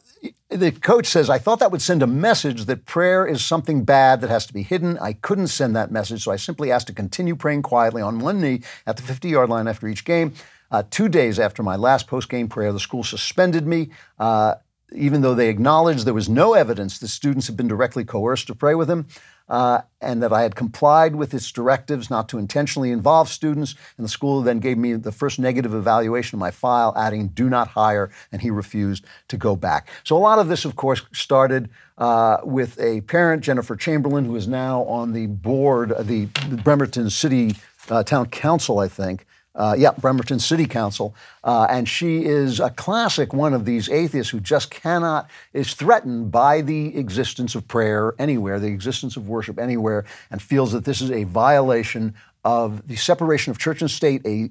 the coach says, I thought that would send a message that prayer is something bad that has to be hidden. I couldn't send that message, so I simply asked to continue praying quietly on one knee at the 50 yard line after each game. Uh, two days after my last post game prayer, the school suspended me. Uh, even though they acknowledged there was no evidence the students had been directly coerced to pray with him, uh, and that I had complied with its directives not to intentionally involve students. And the school then gave me the first negative evaluation of my file, adding "do not hire," and he refused to go back. So a lot of this, of course, started uh, with a parent, Jennifer Chamberlain, who is now on the board, of the, the Bremerton City uh, Town Council, I think. Uh, yeah, Bremerton City Council. Uh, and she is a classic one of these atheists who just cannot, is threatened by the existence of prayer anywhere, the existence of worship anywhere, and feels that this is a violation of the separation of church and state, a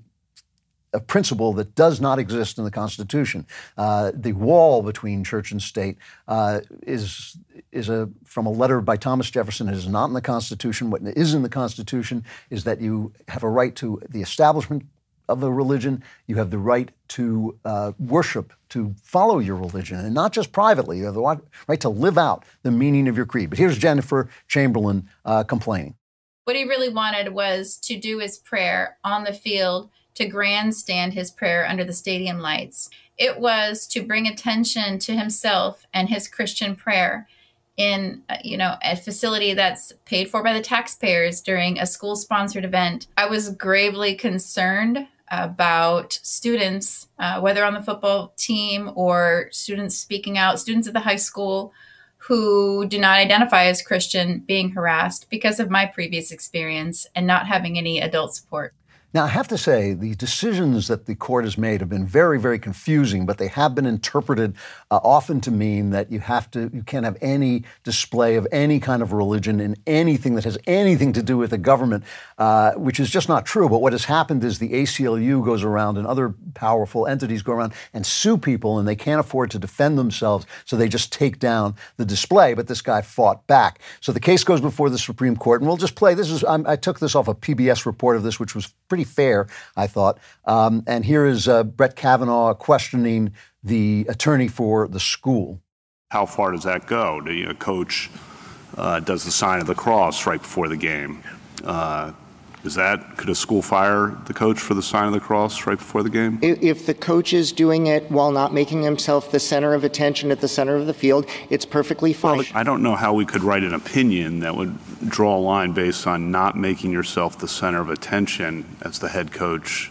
a principle that does not exist in the Constitution. Uh, the wall between church and state uh, is is a from a letter by Thomas Jefferson. It is not in the Constitution. What is in the Constitution is that you have a right to the establishment of a religion. You have the right to uh, worship, to follow your religion, and not just privately. You have the right to live out the meaning of your creed. But here's Jennifer Chamberlain uh, complaining. What he really wanted was to do his prayer on the field to grandstand his prayer under the stadium lights. It was to bring attention to himself and his Christian prayer in uh, you know a facility that's paid for by the taxpayers during a school sponsored event i was gravely concerned about students uh, whether on the football team or students speaking out students at the high school who do not identify as christian being harassed because of my previous experience and not having any adult support Now, I have to say, the decisions that the court has made have been very, very confusing, but they have been interpreted uh, often to mean that you have to, you can't have any display of any kind of religion in anything that has anything to do with the government, uh, which is just not true. But what has happened is the ACLU goes around and other powerful entities go around and sue people, and they can't afford to defend themselves, so they just take down the display. But this guy fought back. So the case goes before the Supreme Court, and we'll just play. This is I'm, I took this off a PBS report of this, which was pretty fair, I thought. Um, and here is uh, Brett Kavanaugh questioning the attorney for the school. How far does that go? Do you, a coach uh, does the sign of the cross right before the game? Uh, is that could a school fire the coach for the sign of the cross right before the game? If, if the coach is doing it while not making himself the center of attention at the center of the field, it's perfectly fine. I don't know how we could write an opinion that would draw a line based on not making yourself the center of attention as the head coach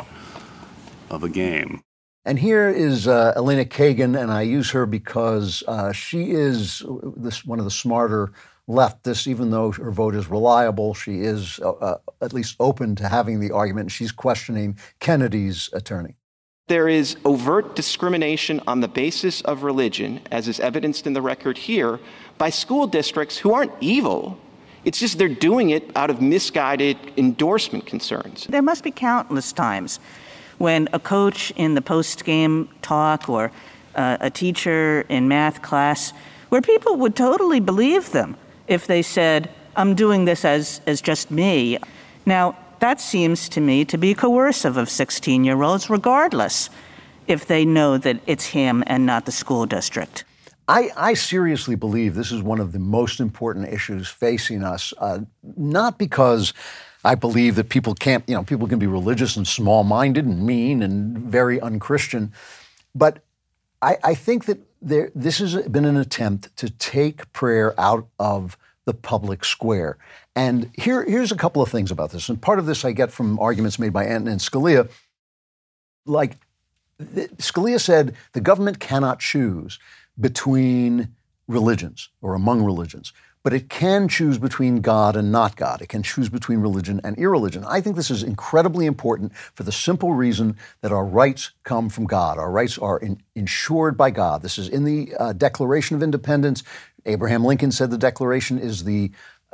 of a game. And here is uh, Elena Kagan, and I use her because uh, she is this one of the smarter leftists. Even though her vote is reliable, she is uh, uh, at least open to having the argument. She's questioning Kennedy's attorney. There is overt discrimination on the basis of religion, as is evidenced in the record here, by school districts who aren't evil. It's just they're doing it out of misguided endorsement concerns. There must be countless times when a coach in the post game talk or uh, a teacher in math class where people would totally believe them if they said, I'm doing this as, as just me. Now, that seems to me to be coercive of 16 year olds, regardless if they know that it's him and not the school district. I, I, seriously believe this is one of the most important issues facing us, uh, not because I believe that people can't, you know, people can be religious and small minded and mean and very unchristian, but I, I think that there, this has been an attempt to take prayer out of the public square. And here, here's a couple of things about this. And part of this I get from arguments made by Antonin Scalia. Like, Scalia said the government cannot choose between religions or among religions, but it can choose between God and not God. It can choose between religion and irreligion. I think this is incredibly important for the simple reason that our rights come from God. Our rights are in, ensured by God. This is in the uh, Declaration of Independence. Abraham Lincoln said the Declaration is the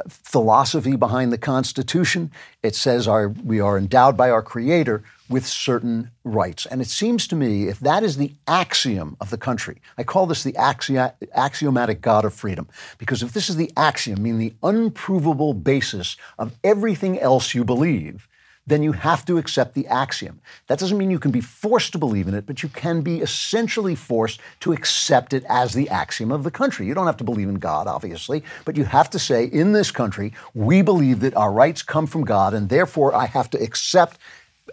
philosophy behind the Constitution. It says our, we are endowed by our Creator with certain rights. And it seems to me, if that is the axiom of the country, I call this the axio- axiomatic God of freedom, because if this is the axiom, meaning the unprovable basis of everything else you believe, then you have to accept the axiom. That doesn't mean you can be forced to believe in it, but you can be essentially forced to accept it as the axiom of the country. You don't have to believe in God, obviously, but you have to say, in this country, we believe that our rights come from God, and therefore I have to accept,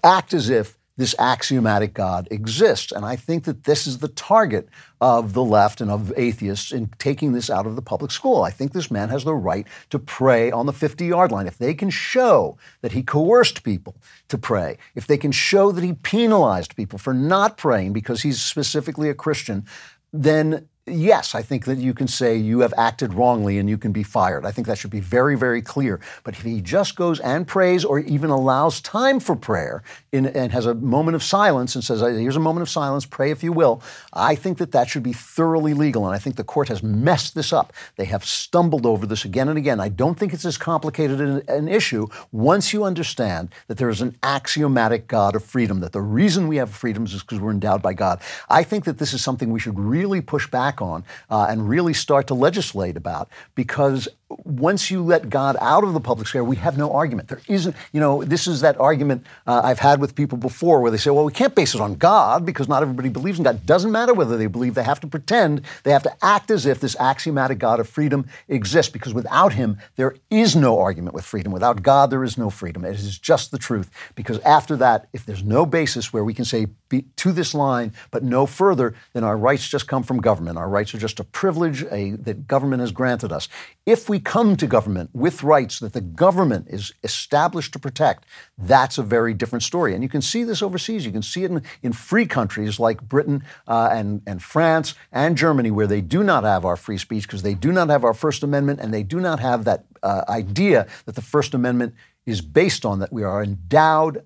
act as if this axiomatic God exists. And I think that this is the target of the left and of atheists in taking this out of the public school. I think this man has the right to pray on the 50 yard line. If they can show that he coerced people to pray, if they can show that he penalized people for not praying because he's specifically a Christian, then yes, I think that you can say you have acted wrongly and you can be fired. I think that should be very, very clear. But if he just goes and prays or even allows time for prayer in, and has a moment of silence and says, here's a moment of silence, pray if you will, I think that that should be thoroughly legal. And I think the court has messed this up. They have stumbled over this again and again. I don't think it's as complicated an, an issue once you understand that there is an axiomatic God of freedom, that the reason we have freedoms is because we're endowed by God. I think that this is something we should really push back on uh, and really start to legislate about because once you let God out of the public square, we have no argument. There isn't, you know, this is that argument uh, I've had with people before where they say, well, we can't base it on God because not everybody believes in God. Doesn't matter whether they believe, they have to pretend, they have to act as if this axiomatic God of freedom exists because without him, there is no argument with freedom. Without God, there is no freedom. It is just the truth. Because after that, if there's no basis where we can say to this line, but no further, then our rights just come from government. Our rights are just a privilege a, that government has granted us. If we come to government with rights that the government is established to protect, that's a very different story. And you can see this overseas. You can see it in, in free countries like Britain uh, and, and France and Germany, where they do not have our free speech because they do not have our First Amendment and they do not have that uh, idea that the First Amendment is based on that we are endowed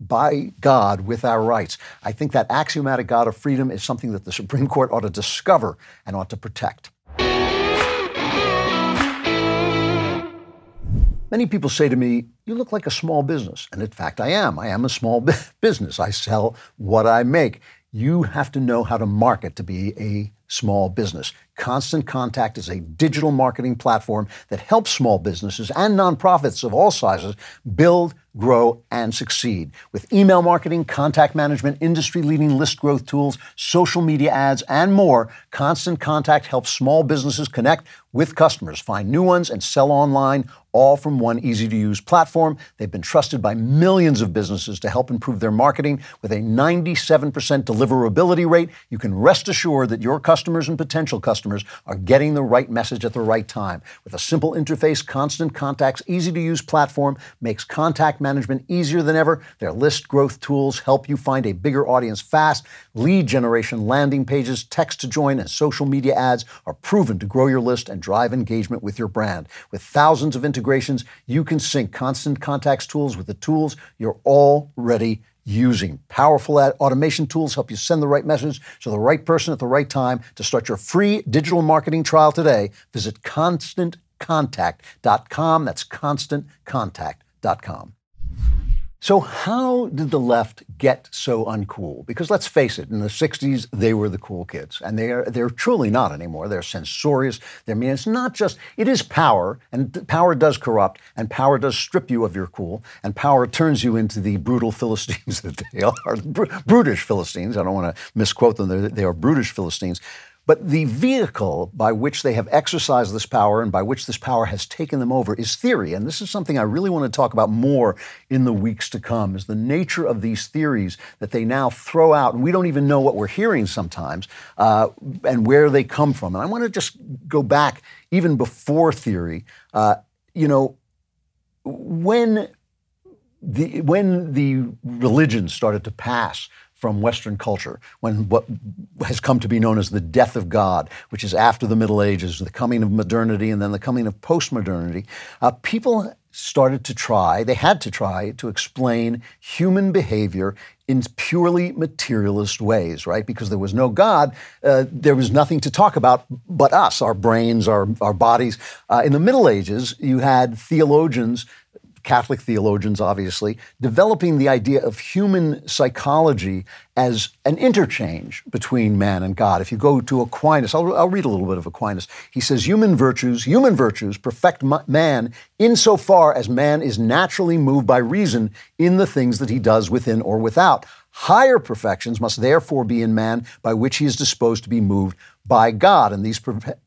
by God with our rights. I think that axiomatic God of freedom is something that the Supreme Court ought to discover and ought to protect. Many people say to me, You look like a small business. And in fact, I am. I am a small business. I sell what I make. You have to know how to market to be a small business. Constant Contact is a digital marketing platform that helps small businesses and nonprofits of all sizes build, grow, and succeed. With email marketing, contact management, industry leading list growth tools, social media ads, and more, Constant Contact helps small businesses connect with customers, find new ones, and sell online, all from one easy to use platform. They've been trusted by millions of businesses to help improve their marketing with a 97% deliverability rate. You can rest assured that your customers and potential customers are getting the right message at the right time. With a simple interface, Constant Contact's easy to use platform makes contact management easier than ever. Their list growth tools help you find a bigger audience fast. Lead generation landing pages, text to join, and social media ads are proven to grow your list and drive engagement with your brand. With thousands of integrations, you can sync Constant Contact's tools with the tools you're already using. Powerful automation tools help you send the right message to the right person at the right time. To start your free digital marketing trial today, visit constantcontact.com. That's constantcontact.com. So, how did the left get so uncool? Because let's face it, in the 60s, they were the cool kids. And they are, they're truly not anymore. They're censorious. They're mean. It's not just, it is power, and power does corrupt, and power does strip you of your cool, and power turns you into the brutal Philistines that they are. Br- brutish Philistines. I don't want to misquote them. They're, they are brutish Philistines. But the vehicle by which they have exercised this power and by which this power has taken them over is theory. And this is something I really want to talk about more in the weeks to come, is the nature of these theories that they now throw out. And we don't even know what we're hearing sometimes uh, and where they come from. And I want to just go back even before theory. Uh, you know, when the, when the religion started to pass from Western culture, when what has come to be known as the death of God, which is after the Middle Ages, the coming of modernity, and then the coming of postmodernity, uh, people started to try, they had to try to explain human behavior in purely materialist ways, right? Because there was no God, uh, there was nothing to talk about but us, our brains, our, our bodies. Uh, in the Middle Ages, you had theologians Catholic theologians, obviously, developing the idea of human psychology as an interchange between man and God. If you go to Aquinas, I'll, I'll read a little bit of Aquinas. He says, Human virtues, human virtues perfect man insofar as man is naturally moved by reason in the things that he does within or without. Higher perfections must therefore be in man by which he is disposed to be moved by God. And these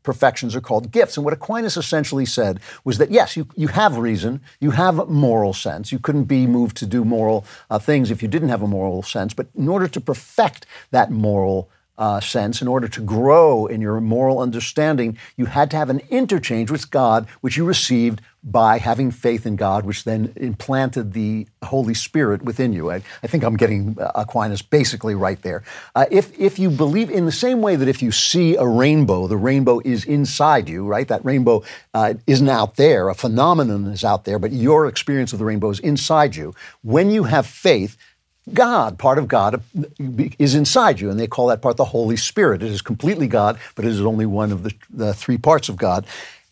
perfections are called gifts. And what Aquinas essentially said was that yes, you, you have reason, you have moral sense. You couldn't be moved to do moral uh, things if you didn't have a moral sense. But in order to perfect that moral uh, sense, in order to grow in your moral understanding, you had to have an interchange with God, which you received by having faith in God, which then implanted the Holy Spirit within you. I, I think I'm getting uh, Aquinas basically right there. Uh, if, if you believe in the same way that if you see a rainbow, the rainbow is inside you, right? That rainbow uh, isn't out there, a phenomenon is out there, but your experience of the rainbow is inside you. When you have faith, God, part of God, is inside you, and they call that part the Holy Spirit. It is completely God, but it is only one of the, the three parts of God.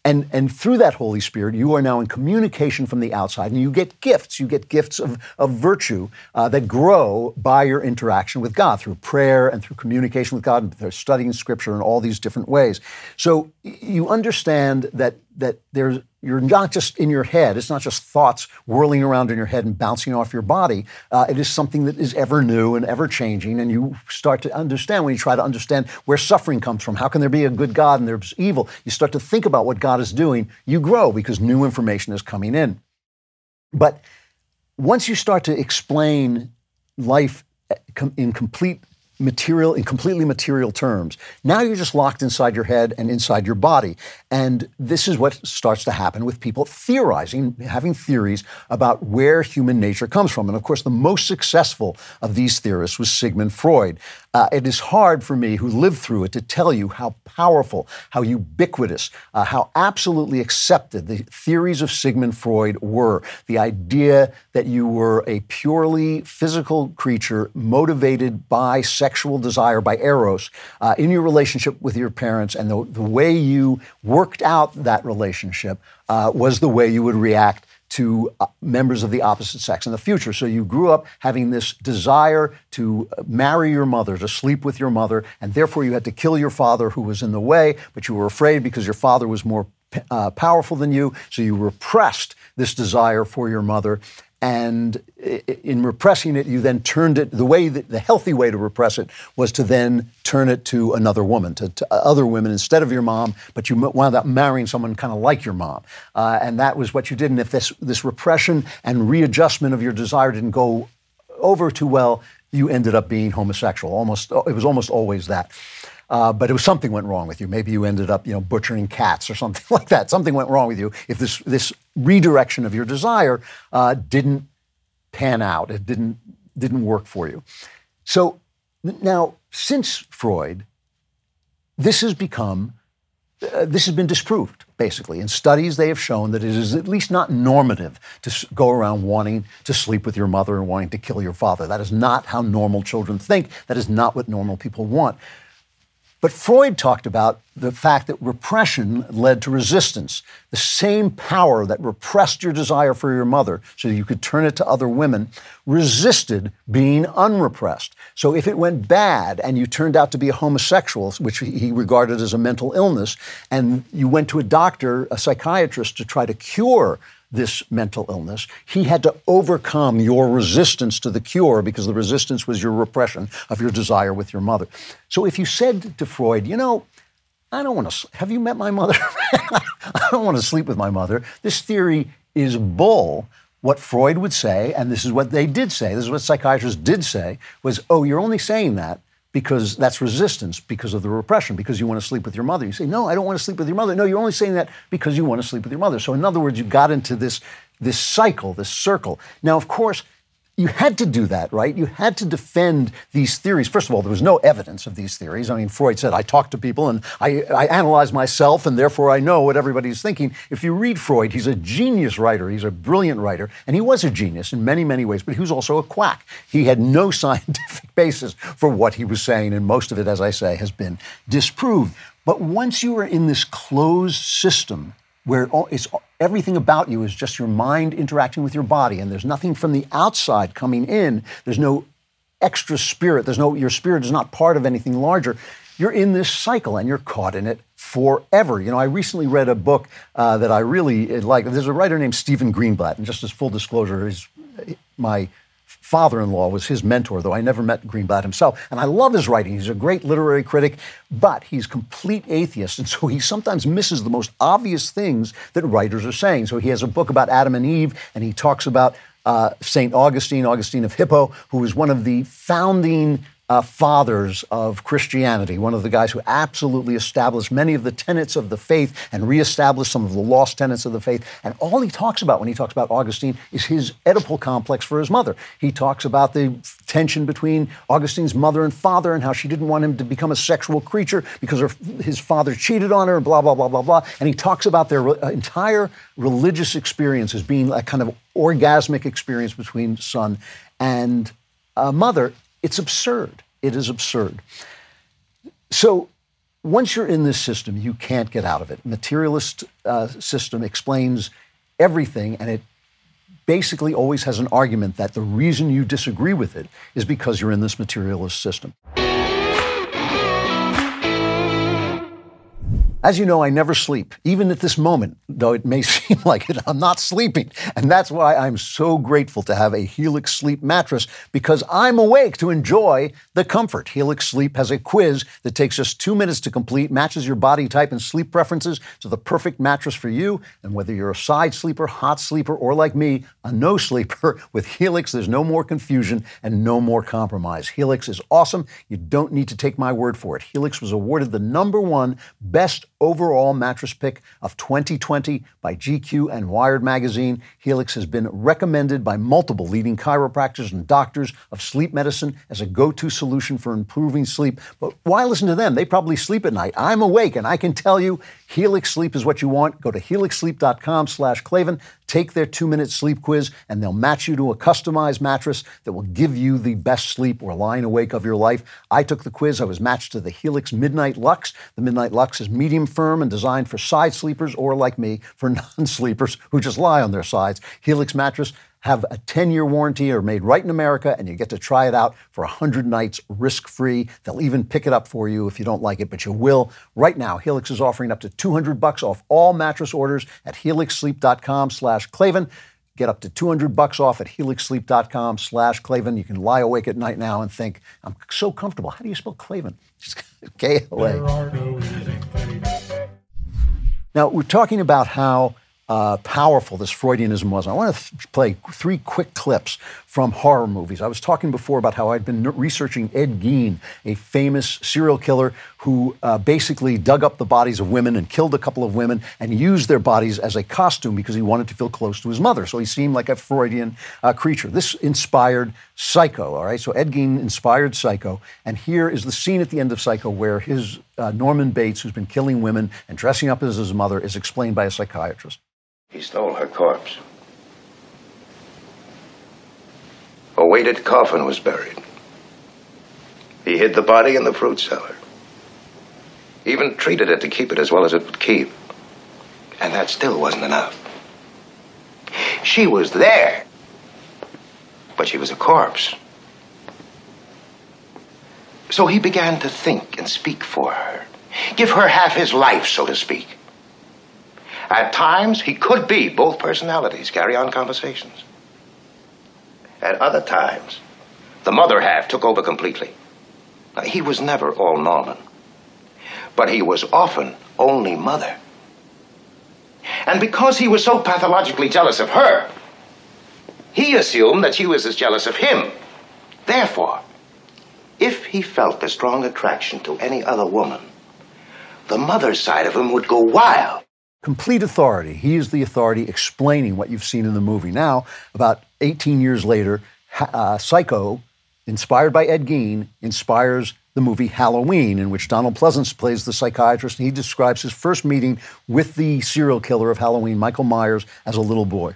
And, and through that Holy Spirit, you are now in communication from the outside, and you get gifts. You get gifts of, of virtue uh, that grow by your interaction with God through prayer and through communication with God, and through studying Scripture in all these different ways. So you understand that that there's you're not just in your head. It's not just thoughts whirling around in your head and bouncing off your body. Uh, it is something that is ever new and ever changing. And you start to understand when you try to understand where suffering comes from. How can there be a good God and there's evil? You start to think about what God is doing. You grow because new information is coming in. But once you start to explain life uh, in complete material in completely material terms. Now you're just locked inside your head and inside your body. And this is what starts to happen with people theorizing, having theories about where human nature comes from. And of course, the most successful of these theorists was Sigmund Freud. Uh, it is hard for me, who lived through it, to tell you how powerful, how ubiquitous, uh, how absolutely accepted the theories of Sigmund Freud were. The idea that you were a purely physical creature motivated by sexual desire, by eros, uh, in your relationship with your parents, and the, the way you worked out that relationship uh, was the way you would react to uh, members of the opposite sex in the future. So you grew up having this desire to uh, marry your mother, to sleep with your mother, and therefore you had to kill your father who was in the way, but you were afraid because your father was more uh, powerful than you, so you repressed this desire for your mother. And in repressing it, you then turned it, the way that the healthy way to repress it was to then turn it to another woman, to, to other women instead of your mom, but you wound up marrying someone kind of like your mom. Uh, and that was what you did. And if this, this repression and readjustment of your desire didn't go over too well, you ended up being homosexual. Almost, it was almost always that. Uh, but it was something went wrong with you. Maybe you ended up, you know, butchering cats or something like that. Something went wrong with you if this this redirection of your desire uh, didn't pan out. It didn't didn't work for you. So now, since Freud, this has become uh, this has been disproved basically in studies they have shown that it is at least not normative to go around wanting to sleep with your mother and wanting to kill your father that is not how normal children think that is not what normal people want but Freud talked about the fact that repression led to resistance. The same power that repressed your desire for your mother so you could turn it to other women resisted being unrepressed. So if it went bad and you turned out to be a homosexual, which he regarded as a mental illness, and you went to a doctor, a psychiatrist, to try to cure this mental illness, he had to overcome your resistance to the cure because the resistance was your repression of your desire with your mother. So if you said to Freud, you know, I don't want to, have you met my mother? I don't want to sleep with my mother. This theory is bull. What Freud would say, and this is what they did say, this is what psychiatrists did say, was, oh, you're only saying that because that's resistance because of the repression, because you want to sleep with your mother. You say, No, I don't want to sleep with your mother. No, you're only saying that because you want to sleep with your mother. So, in other words, you got into this, this cycle, this circle. Now, of course, you had to do that, right? You had to defend these theories. First of all, there was no evidence of these theories. I mean, Freud said, I talk to people and I, I analyze myself, and therefore I know what everybody's thinking. If you read Freud, he's a genius writer, he's a brilliant writer, and he was a genius in many, many ways, but he was also a quack. He had no scientific basis for what he was saying, and most of it, as I say, has been disproved. But once you are in this closed system, where it's everything about you is just your mind interacting with your body and there's nothing from the outside coming in. There's no extra spirit. There's no your spirit is not part of anything larger. You're in this cycle and you're caught in it forever. You know i recently read a book uh, that i really like there's a writer named stephen greenblatt and just as full disclosure is my father-in-law was his mentor, though I never met Greenblatt himself. And I love his writing. He's a great literary critic, but he's complete atheist, and so he sometimes misses the most obvious things that writers are saying. So he has a book about Adam and Eve, and he talks about uh, St. Augustine, Augustine of Hippo, who was one of the founding uh, fathers of Christianity, one of the guys who absolutely established many of the tenets of the faith and reestablished some of the lost tenets of the faith. And all he talks about when he talks about Augustine is his Oedipal complex for his mother. He talks about the tension between Augustine's mother and father and how she didn't want him to become a sexual creature because her, his father cheated on her, blah, blah, blah, blah, blah. And he talks about their re- entire religious experience as being a kind of orgasmic experience between son and uh, mother it's absurd. It is absurd. So once you're in this system, you can't get out of it. Materialist uh, system explains everything, and it basically always has an argument that the reason you disagree with it is because you're in this materialist system. As you know, I never sleep, even at this moment, though it may seem like it, I'm not sleeping. And that's why I'm so grateful to have a Helix Sleep mattress because I'm awake to enjoy the comfort. Helix Sleep has a quiz that takes just two minutes to complete, matches your body type and sleep preferences to the perfect mattress for you. And whether you're a side sleeper, hot sleeper, or like me, a no sleeper, with Helix, there's no more confusion and no more compromise. Helix is awesome. You don't need to take my word for it. Helix was awarded the number one best overall mattress pick of 2020 by GQ and Wired magazine. Helix has been recommended by multiple leading chiropractors and doctors of sleep medicine as a go-to solution for improving sleep. But why listen to them? They probably sleep at night. I'm awake, and I can tell you, Helix Sleep is what you want. Go to helixsleep.com/klavan. Take their two-minute sleep quiz, and they'll match you to a customized mattress that will give you the best sleep or lying awake of your life. I took the quiz. I was matched to the Helix Midnight Luxe. The Midnight Luxe is medium firm and designed for side sleepers or, like me, for non-sleepers who just lie on their sides. Helix mattress have a 10-year warranty or made right in America and you get to try it out for 100 nights risk-free. They'll even pick it up for you if you don't like it, but you will. Right now, Helix is offering up to 200 bucks off all mattress orders at helixsleep.com/klavan. Get up to 200 bucks off at helixsleep.com slash Klavan. You can lie awake at night now and think, I'm so comfortable. How do you spell? Just K-L-A. Now, we're talking about how uh, powerful this Freudianism was. I want to th- play three quick clips from horror movies. I was talking before about how I'd been researching Ed Gein, a famous serial killer who uh, basically dug up the bodies of women and killed a couple of women and used their bodies as a costume because he wanted to feel close to his mother. So he seemed like a Freudian uh, creature. This inspired Psycho, all right? So Ed Gein inspired Psycho. And here is the scene at the end of Psycho where his uh, Norman Bates, who's been killing women and dressing up as his mother, is explained by a psychiatrist. He stole her corpse. A weighted coffin was buried. He hid the body in the fruit cellar. Even treated it to keep it as well as it would keep. And that still wasn't enough. She was there, but she was a corpse. So he began to think and speak for her, give her half his life, so to speak. At times, he could be both personalities, carry on conversations. At other times, the mother half took over completely. Now, he was never all Norman, but he was often only mother. And because he was so pathologically jealous of her, he assumed that she was as jealous of him. Therefore, if he felt a strong attraction to any other woman, the mother's side of him would go wild complete authority. He is the authority explaining what you've seen in the movie. Now, about 18 years later, uh, Psycho, inspired by Ed Gein, inspires the movie Halloween, in which Donald Pleasence plays the psychiatrist. And he describes his first meeting with the serial killer of Halloween, Michael Myers, as a little boy.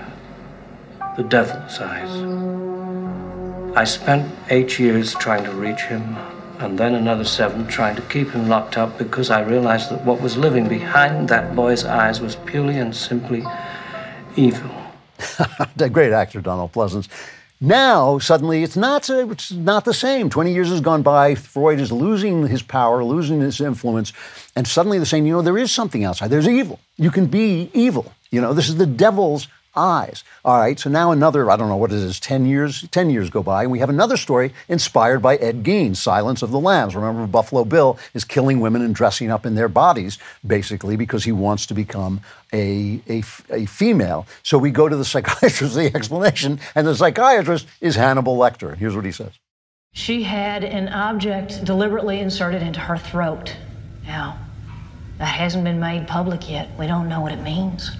the devil's eyes. I spent eight years trying to reach him and then another seven trying to keep him locked up because I realized that what was living behind that boy's eyes was purely and simply evil. great actor Donald Pleasence. Now, suddenly, it's not, uh, it's not the same. 20 years has gone by. Freud is losing his power, losing his influence. And suddenly they're saying, you know, there is something outside. There's evil. You can be evil. You know, this is the devil's eyes. All right, so now another, I don't know what it is, 10 years, 10 years go by, and we have another story inspired by Ed Gein, Silence of the Lambs. Remember, Buffalo Bill is killing women and dressing up in their bodies, basically, because he wants to become a, a, a female. So we go to the psychiatrist, the explanation, and the psychiatrist is Hannibal Lecter. Here's what he says. She had an object deliberately inserted into her throat. Now, that hasn't been made public yet. We don't know what it means.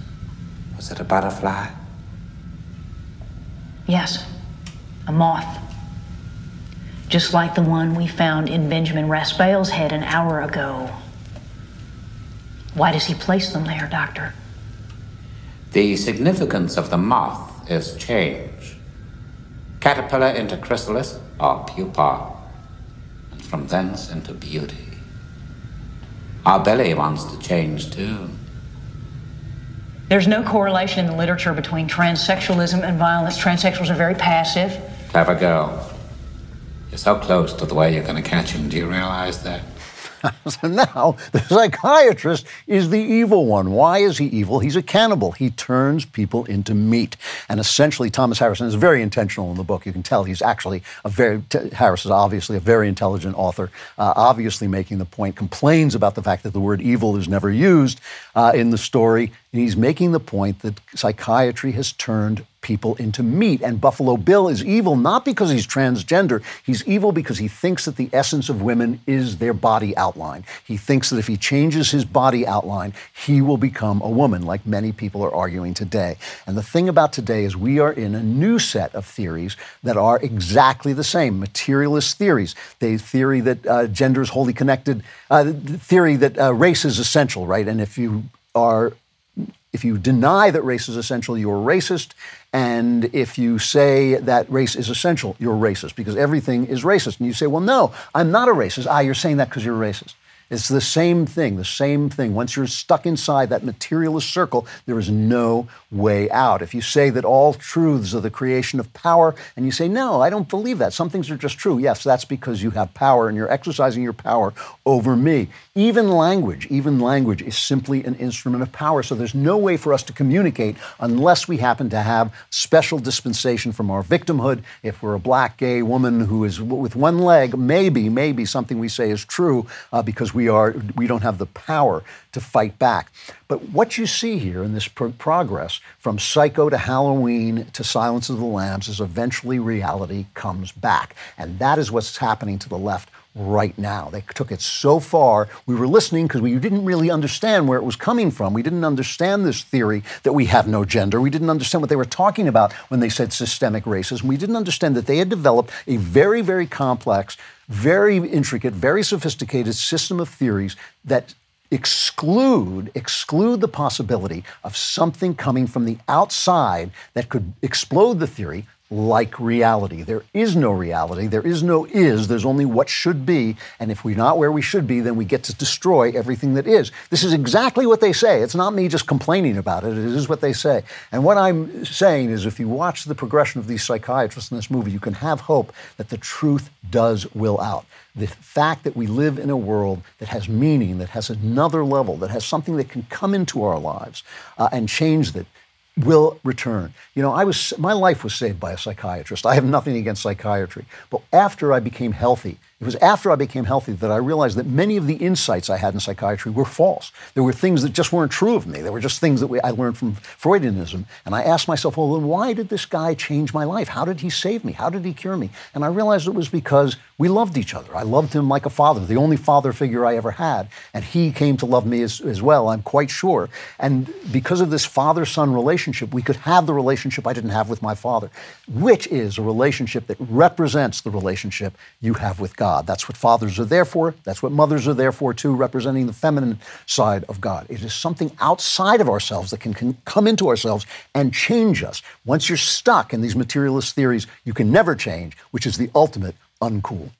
Was it a butterfly? Yes, a moth. Just like the one we found in Benjamin Raspail's head an hour ago. Why does he place them there, Doctor? The significance of the moth is change. Caterpillar into chrysalis or pupa, and from thence into beauty. Our Billy wants to change too. There's no correlation in the literature between transsexualism and violence. Transsexuals are very passive. Clever girl. You're so close to the way you're going to catch him. Do you realize that? so now the psychiatrist is the evil one. Why is he evil? He's a cannibal. He turns people into meat. And essentially, Thomas Harrison is very intentional in the book. You can tell he's actually a very, t- Harris is obviously a very intelligent author, uh, obviously making the point, complains about the fact that the word evil is never used uh, in the story. And he's making the point that psychiatry has turned people into meat. And Buffalo Bill is evil not because he's transgender. He's evil because he thinks that the essence of women is their body outline. He thinks that if he changes his body outline, he will become a woman, like many people are arguing today. And the thing about today is we are in a new set of theories that are exactly the same materialist theories. The theory that uh, gender is wholly connected, uh, the theory that uh, race is essential, right? And if you are if you deny that race is essential, you're racist. And if you say that race is essential, you're racist because everything is racist. And you say, well, no, I'm not a racist. Ah, you're saying that because you're racist. It's the same thing, the same thing. Once you're stuck inside that materialist circle, there is no way out. If you say that all truths are the creation of power, and you say, no, I don't believe that, some things are just true, yes, that's because you have power and you're exercising your power over me. Even language, even language is simply an instrument of power. So there's no way for us to communicate unless we happen to have special dispensation from our victimhood. If we're a black gay woman who is with one leg, maybe, maybe something we say is true uh, because we are we don't have the power to fight back. But what you see here in this pro- progress from Psycho to Halloween to Silence of the Lambs is eventually reality comes back, and that is what's happening to the left right now. They took it so far. We were listening because we didn't really understand where it was coming from. We didn't understand this theory that we have no gender. We didn't understand what they were talking about when they said systemic racism. We didn't understand that they had developed a very, very complex, very intricate, very sophisticated system of theories that exclude exclude the possibility of something coming from the outside that could explode the theory like reality. There is no reality. There is no is. There's only what should be. And if we're not where we should be, then we get to destroy everything that is. This is exactly what they say. It's not me just complaining about it. It is what they say. And what I'm saying is if you watch the progression of these psychiatrists in this movie, you can have hope that the truth does will out. The fact that we live in a world that has meaning, that has another level, that has something that can come into our lives uh, and change that will return. You know, I was my life was saved by a psychiatrist. I have nothing against psychiatry, but after I became healthy, it was after I became healthy that I realized that many of the insights I had in psychiatry were false. There were things that just weren't true of me. There were just things that we, I learned from Freudianism. And I asked myself, well, then why did this guy change my life? How did he save me? How did he cure me? And I realized it was because we loved each other. I loved him like a father, the only father figure I ever had. And he came to love me as, as well, I'm quite sure. And because of this father son relationship, we could have the relationship I didn't have with my father, which is a relationship that represents the relationship you have with God. That's what fathers are there for. That's what mothers are there for, too, representing the feminine side of God. It is something outside of ourselves that can, can come into ourselves and change us. Once you're stuck in these materialist theories, you can never change, which is the ultimate uncool.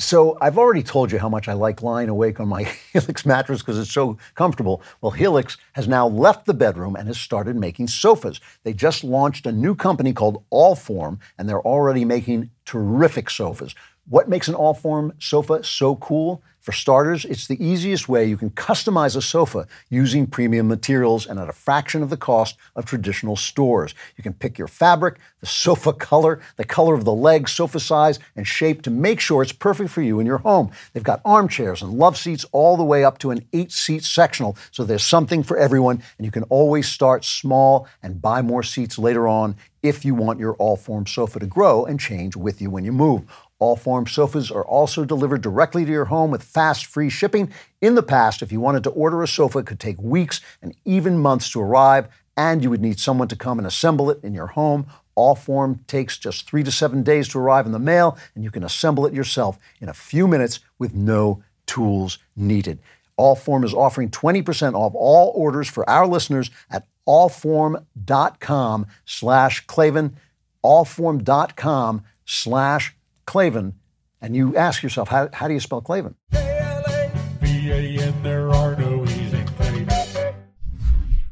So I've already told you how much I like lying awake on my Helix mattress because it's so comfortable. Well, Helix has now left the bedroom and has started making sofas. They just launched a new company called Allform, and they're already making terrific sofas. What makes an Allform sofa so cool? For starters, it's the easiest way you can customize a sofa using premium materials and at a fraction of the cost of traditional stores. You can pick your fabric, the sofa color, the color of the legs, sofa size, and shape to make sure it's perfect for you in your home. They've got armchairs and love seats all the way up to an eight seat sectional, so there's something for everyone, and you can always start small and buy more seats later on if you want your all form sofa to grow and change with you when you move. Allform sofas are also delivered directly to your home with fast, free shipping. In the past, if you wanted to order a sofa, it could take weeks and even months to arrive, and you would need someone to come and assemble it in your home. Allform takes just three to seven days to arrive in the mail, and you can assemble it yourself in a few minutes with no tools needed. Allform is offering 20% off all orders for our listeners at allform.com slash Klavan, allform.com slash Klavan. And you ask yourself, how, how do you spell Klavan? V-A-N, there are no E's in Klavan.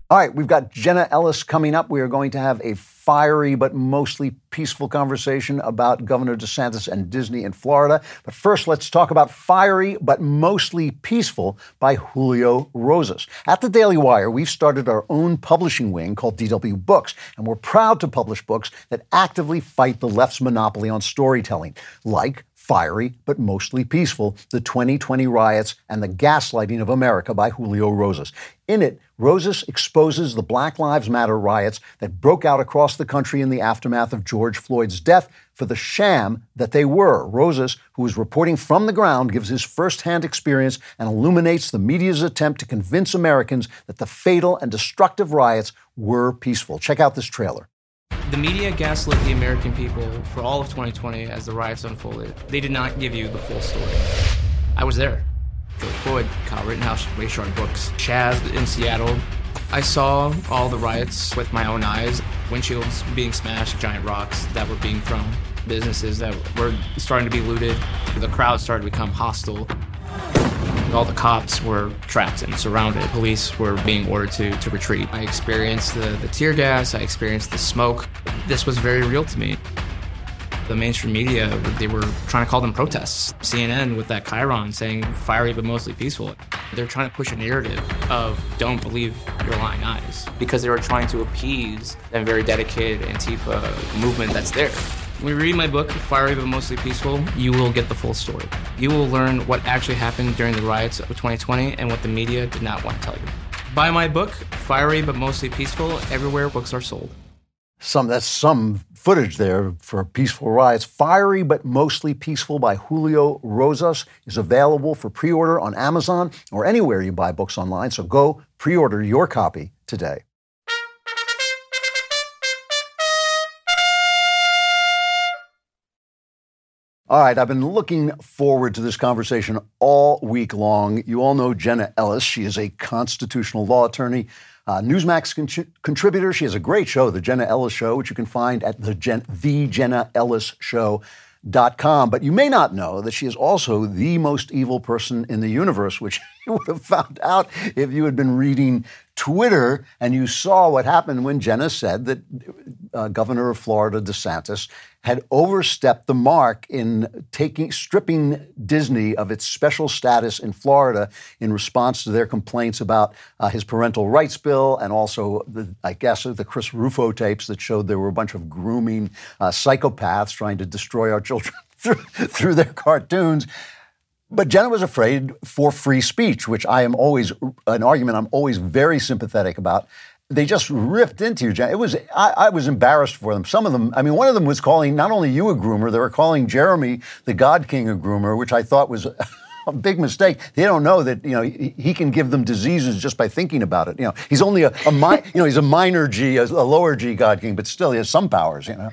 All right, we've got Jenna Ellis coming up. We are going to have a fiery but mostly peaceful conversation about Governor DeSantis and Disney in Florida. But first, let's talk about Fiery but Mostly Peaceful by Julio Rosas. At the Daily Wire, we've started our own publishing wing called DW Books, and we're proud to publish books that actively fight the left's monopoly on storytelling, like Fiery but Mostly Peaceful The 2020 Riots and the Gaslighting of America by Julio Rosas. In it, Rosas exposes the Black Lives Matter riots that broke out across the country in the aftermath of George Floyd's death for the sham that they were. Rosas, who is reporting from the ground, gives his firsthand experience and illuminates the media's attempt to convince Americans that the fatal and destructive riots were peaceful. Check out this trailer. The media gaslit the American people for all of 2020 as the riots unfolded. They did not give you the full story. I was there. George Floyd, Kyle Rittenhouse, Rayshard Brooks, Chaz in Seattle. I saw all the riots with my own eyes. Windshields being smashed, giant rocks that were being thrown, businesses that were starting to be looted. The crowd started to become hostile. All the cops were trapped and surrounded. Police were being ordered to, to retreat. I experienced the, the tear gas, I experienced the smoke. This was very real to me. The mainstream media, they were trying to call them protests. CNN with that chyron saying fiery but mostly peaceful. They're trying to push a narrative of don't believe your lying eyes because they were trying to appease that very dedicated Antifa movement that's there. When you read my book, Fiery but Mostly Peaceful, you will get the full story. You will learn what actually happened during the riots of 2020 and what the media did not want to tell you. Buy my book, Fiery but Mostly Peaceful, everywhere books are sold. Some that's some footage there for peaceful riots. Fiery but mostly peaceful by Julio Rosas is available for pre-order on Amazon or anywhere you buy books online. So go pre-order your copy today. All right, I've been looking forward to this conversation all week long. You all know Jenna Ellis. She is a constitutional law attorney, uh, Newsmax con- contributor. She has a great show, The Jenna Ellis Show, which you can find at the, Gen- the Jenna Ellis Show. Dot com, but you may not know that she is also the most evil person in the universe, which you would have found out if you had been reading Twitter and you saw what happened when Jenna said that uh, Governor of Florida DeSantis had overstepped the mark in taking stripping Disney of its special status in Florida in response to their complaints about uh, his parental rights bill and also the, I guess the Chris Rufo tapes that showed there were a bunch of grooming uh, psychopaths trying to destroy our children through, through their cartoons. But Jenna was afraid for free speech, which I am always an argument I'm always very sympathetic about they just ripped into you. It was I, I, was embarrassed for them. Some of them, I mean, one of them was calling not only you a groomer, they were calling Jeremy the God King a groomer, which I thought was a big mistake. They don't know that you know he, he can give them diseases just by thinking about it. You know, he's only a, a mi- you know he's a minor G, a, a lower G God King, but still he has some powers. You know.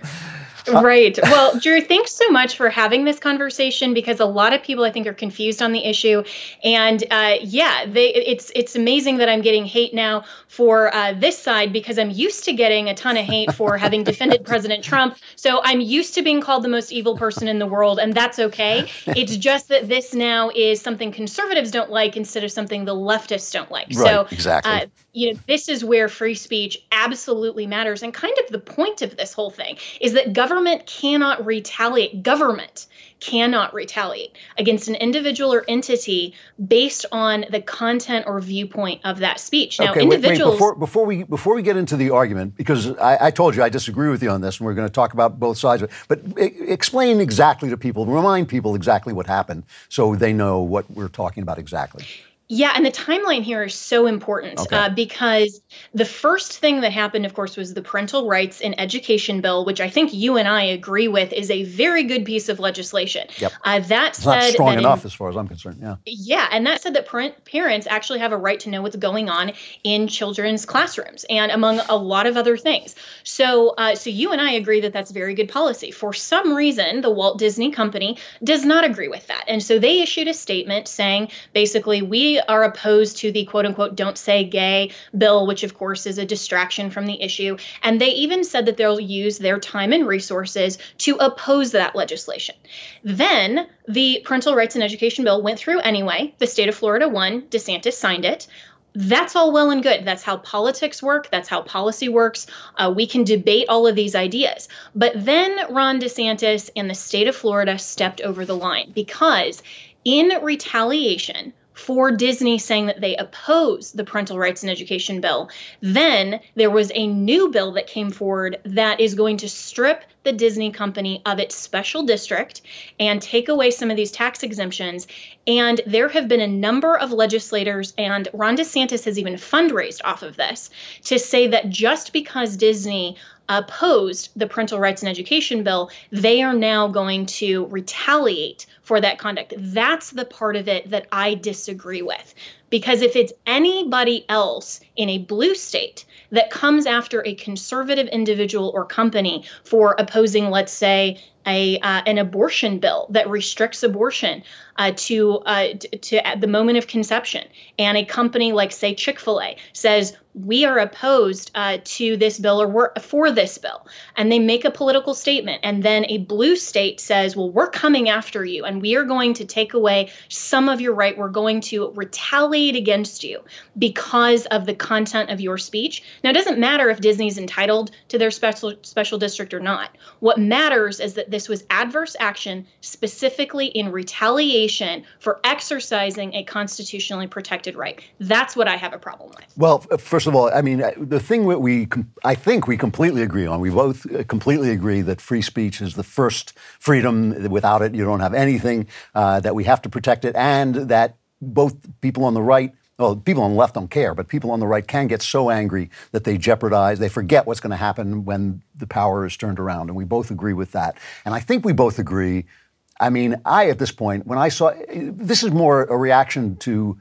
Right. Well, Drew, thanks so much for having this conversation because a lot of people I think are confused on the issue, and uh, yeah, they it's it's amazing that I'm getting hate now for uh, this side because I'm used to getting a ton of hate for having defended President Trump. So I'm used to being called the most evil person in the world, and that's okay. It's just that this now is something conservatives don't like instead of something the leftists don't like. Right, so exactly. Uh, you know, this is where free speech absolutely matters, and kind of the point of this whole thing is that government government cannot retaliate. Government cannot retaliate against an individual or entity based on the content or viewpoint of that speech. Now, okay, individuals. Wait, wait, before, before, we before we get into the argument, because I, I, told you I disagree with you on this, and we're going to talk about both sides of it. But explain exactly to people, remind people exactly what happened, so they know what we're talking about exactly. Yeah, and the timeline here is so important Okay. uh, because the first thing that happened, of course, was the Parental Rights in Education Bill, which I think you and I agree with is a very good piece of legislation. Yep. Uh, that It's not said, strong that in- enough as far as I'm concerned. Yeah. yeah, and that said that parent, parents actually have a right to know what's going on in children's classrooms, and among a lot of other things. So, uh, so you and I agree that that's very good policy. For some reason, the Walt Disney Company does not agree with that, and so they issued a statement saying basically we are opposed to the quote unquote don't say gay bill, which of course is a distraction from the issue. And they even said that they'll use their time and resources to oppose that legislation. Then the parental rights and education bill went through anyway. The state of Florida won, DeSantis signed it that's all well and good. That's how politics work. That's how policy works. Uh, we can debate all of these ideas. But then Ron DeSantis and the state of Florida stepped over the line because, in retaliation for Disney saying that they oppose the parental rights and education bill, then there was a new bill that came forward that is going to strip the Disney company of its special district and take away some of these tax exemptions. And there have been a number of legislators, and Ron DeSantis has even fundraised off of this to say that just because Disney opposed the parental rights and education bill, they are now going to retaliate for that conduct. That's the part of it that I disagree with. Because if it's anybody else in a blue state that comes after a conservative individual or company for opposing, let's say, a uh, an abortion bill that restricts abortion uh, to uh, to at the moment of conception, and a company like say Chick Fil A says we are opposed uh, to this bill or we're for this bill, and they make a political statement, and then a blue state says, well, we're coming after you, and we are going to take away some of your right. We're going to retaliate against you because of the content of your speech. Now, it doesn't matter if Disney's entitled to their special special district or not. What matters is that this was adverse action specifically in retaliation for exercising a constitutionally protected right. That's what I have a problem with. Well, first of all, I mean, the thing that we, I think we completely agree on, we both uh, completely agree that free speech is the first freedom. Without it, you don't have anything, uh, that we have to protect it, and that both people on the right well, people on the left don't care, but people on the right can get so angry that they jeopardize, they forget what's going to happen when the power is turned around. And we both agree with that. And I think we both agree. I mean, I, at this point, when I saw this is more a reaction to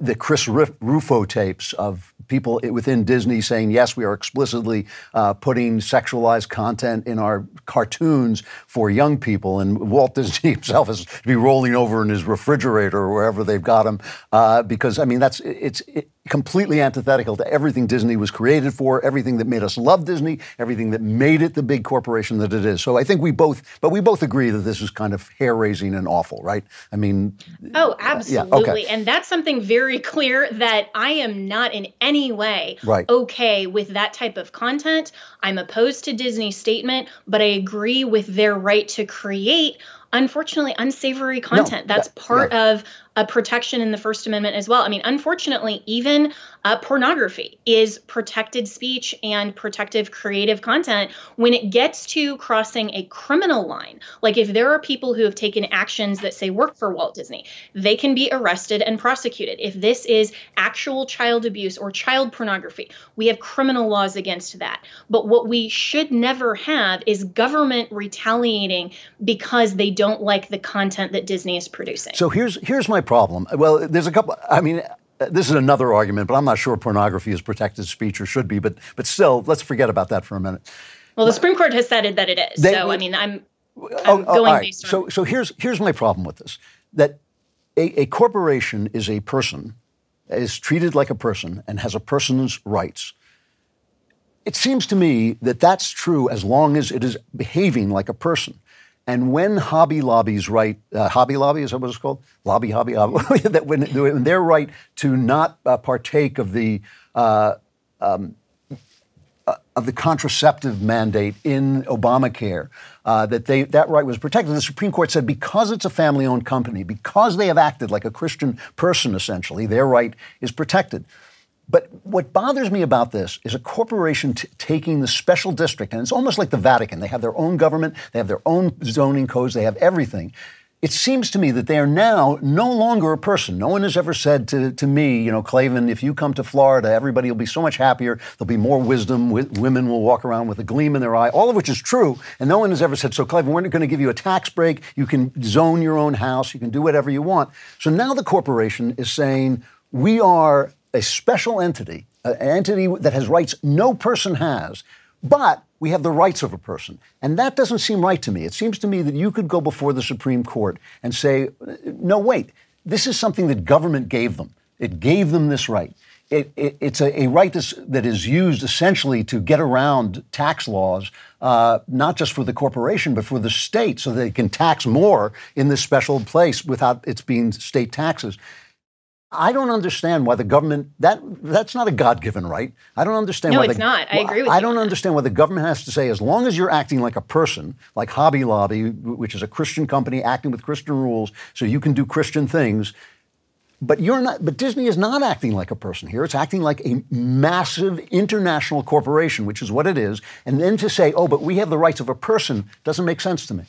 the Chris Rufo tapes of people within Disney saying, yes, we are explicitly uh, putting sexualized content in our cartoons for young people. And Walt Disney himself is to be rolling over in his refrigerator or wherever they've got him. Uh, because, I mean, that's it's it, completely antithetical to everything Disney was created for, everything that made us love Disney, everything that made it the big corporation that it is. So I think we both, but we both agree that this is kind of hair raising and awful, right? I mean, oh, absolutely. Uh, yeah, okay. And that's something very clear that I am not in any way right. okay with that type of content. I'm opposed to Disney's statement, but I agree with their right to create unfortunately unsavory content. No, That's part yeah. of a protection in the First Amendment as well. I mean, unfortunately, even uh, pornography is protected speech and protective creative content when it gets to crossing a criminal line. Like if there are people who have taken actions that say work for Walt Disney, they can be arrested and prosecuted. If this is actual child abuse or child pornography, we have criminal laws against that. But what we should never have is government retaliating because they don't like the content that Disney is producing. So here's here's my problem. Well, there's a couple. I mean, this is another argument, but I'm not sure pornography is protected speech or should be. But but still, let's forget about that for a minute. Well, the Supreme Court has said that it is. They, so I mean, I'm, oh, I'm oh, oh, going based on. So so here's here's my problem with this: that a, a corporation is a person, is treated like a person, and has a person's rights. It seems to me that that's true as long as it is behaving like a person. And when Hobby Lobby's right, uh, Hobby Lobby is that what it's called? Lobby, Hobby, Hobby that when, when, they're right to not uh, partake of the uh, um, uh, of the contraceptive mandate in Obamacare, uh, that they that right was protected. The Supreme Court said because it's a family-owned company, because they have acted like a Christian person, essentially, their right is protected. But what bothers me about this is a corporation t- taking the special district, and it's almost like the Vatican. They have their own government, they have their own zoning codes, they have everything. It seems to me that they are now no longer a person. No one has ever said to, to me, you know, Klavan, if you come to Florida, everybody will be so much happier. There'll be more wisdom. women will walk around with a gleam in their eye, all of which is true. And no one has ever said, so Klavan, we're going to give you a tax break. You can zone your own house. You can do whatever you want. So now the corporation is saying, we are a special entity, an entity that has rights no person has, but we have the rights of a person. And that doesn't seem right to me. It seems to me that you could go before the Supreme Court and say, no, wait, this is something that government gave them. It gave them this right. It, it, it's a, a right that is used essentially to get around tax laws, uh, not just for the corporation, but for the state, so they can tax more in this special place without it being state taxes. I don't understand why the government that that's not a God-given right. I don't understand No, why it's the, not. I agree with you. I don't understand why the government has to say as long as you're acting like a person, like Hobby Lobby, which is a Christian company acting with Christian rules, so you can do Christian things. But you're not. But Disney is not acting like a person here. It's acting like a massive international corporation, which is what it is. And then to say, "Oh, but we have the rights of a person," doesn't make sense to me.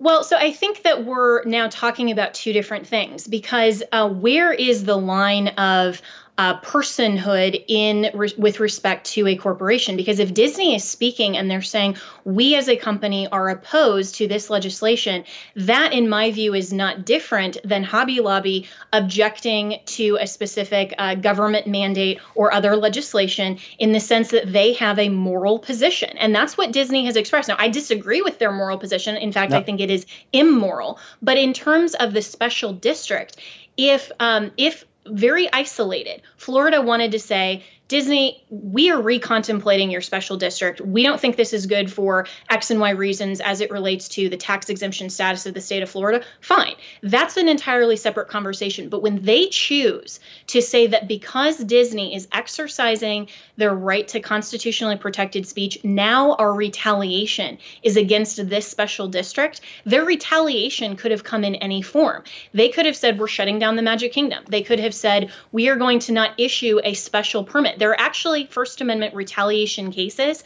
Well, so I think that we're now talking about two different things because uh, where is the line of uh, personhood in re- with respect to a corporation? Because if Disney is speaking and they're saying we as a company are opposed to this legislation, that in my view is not different than Hobby Lobby objecting to a specific uh, government mandate or other legislation in the sense that they have a moral position, and that's what Disney has expressed. Now, I disagree with their moral position. In fact, I think it is immoral. But in terms of the special district, if um, if very isolated, Florida wanted to say, Disney, we are recontemplating your special district. We don't think this is good for X and Y reasons as it relates to the tax exemption status of the state of Florida. Fine. That's an entirely separate conversation. But when they choose to say that because Disney is exercising their right to constitutionally protected speech, now our retaliation is against this special district, their retaliation could have come in any form. They could have said, We're shutting down the Magic Kingdom. They could have said, We are going to not issue a special permit. There are actually First Amendment retaliation cases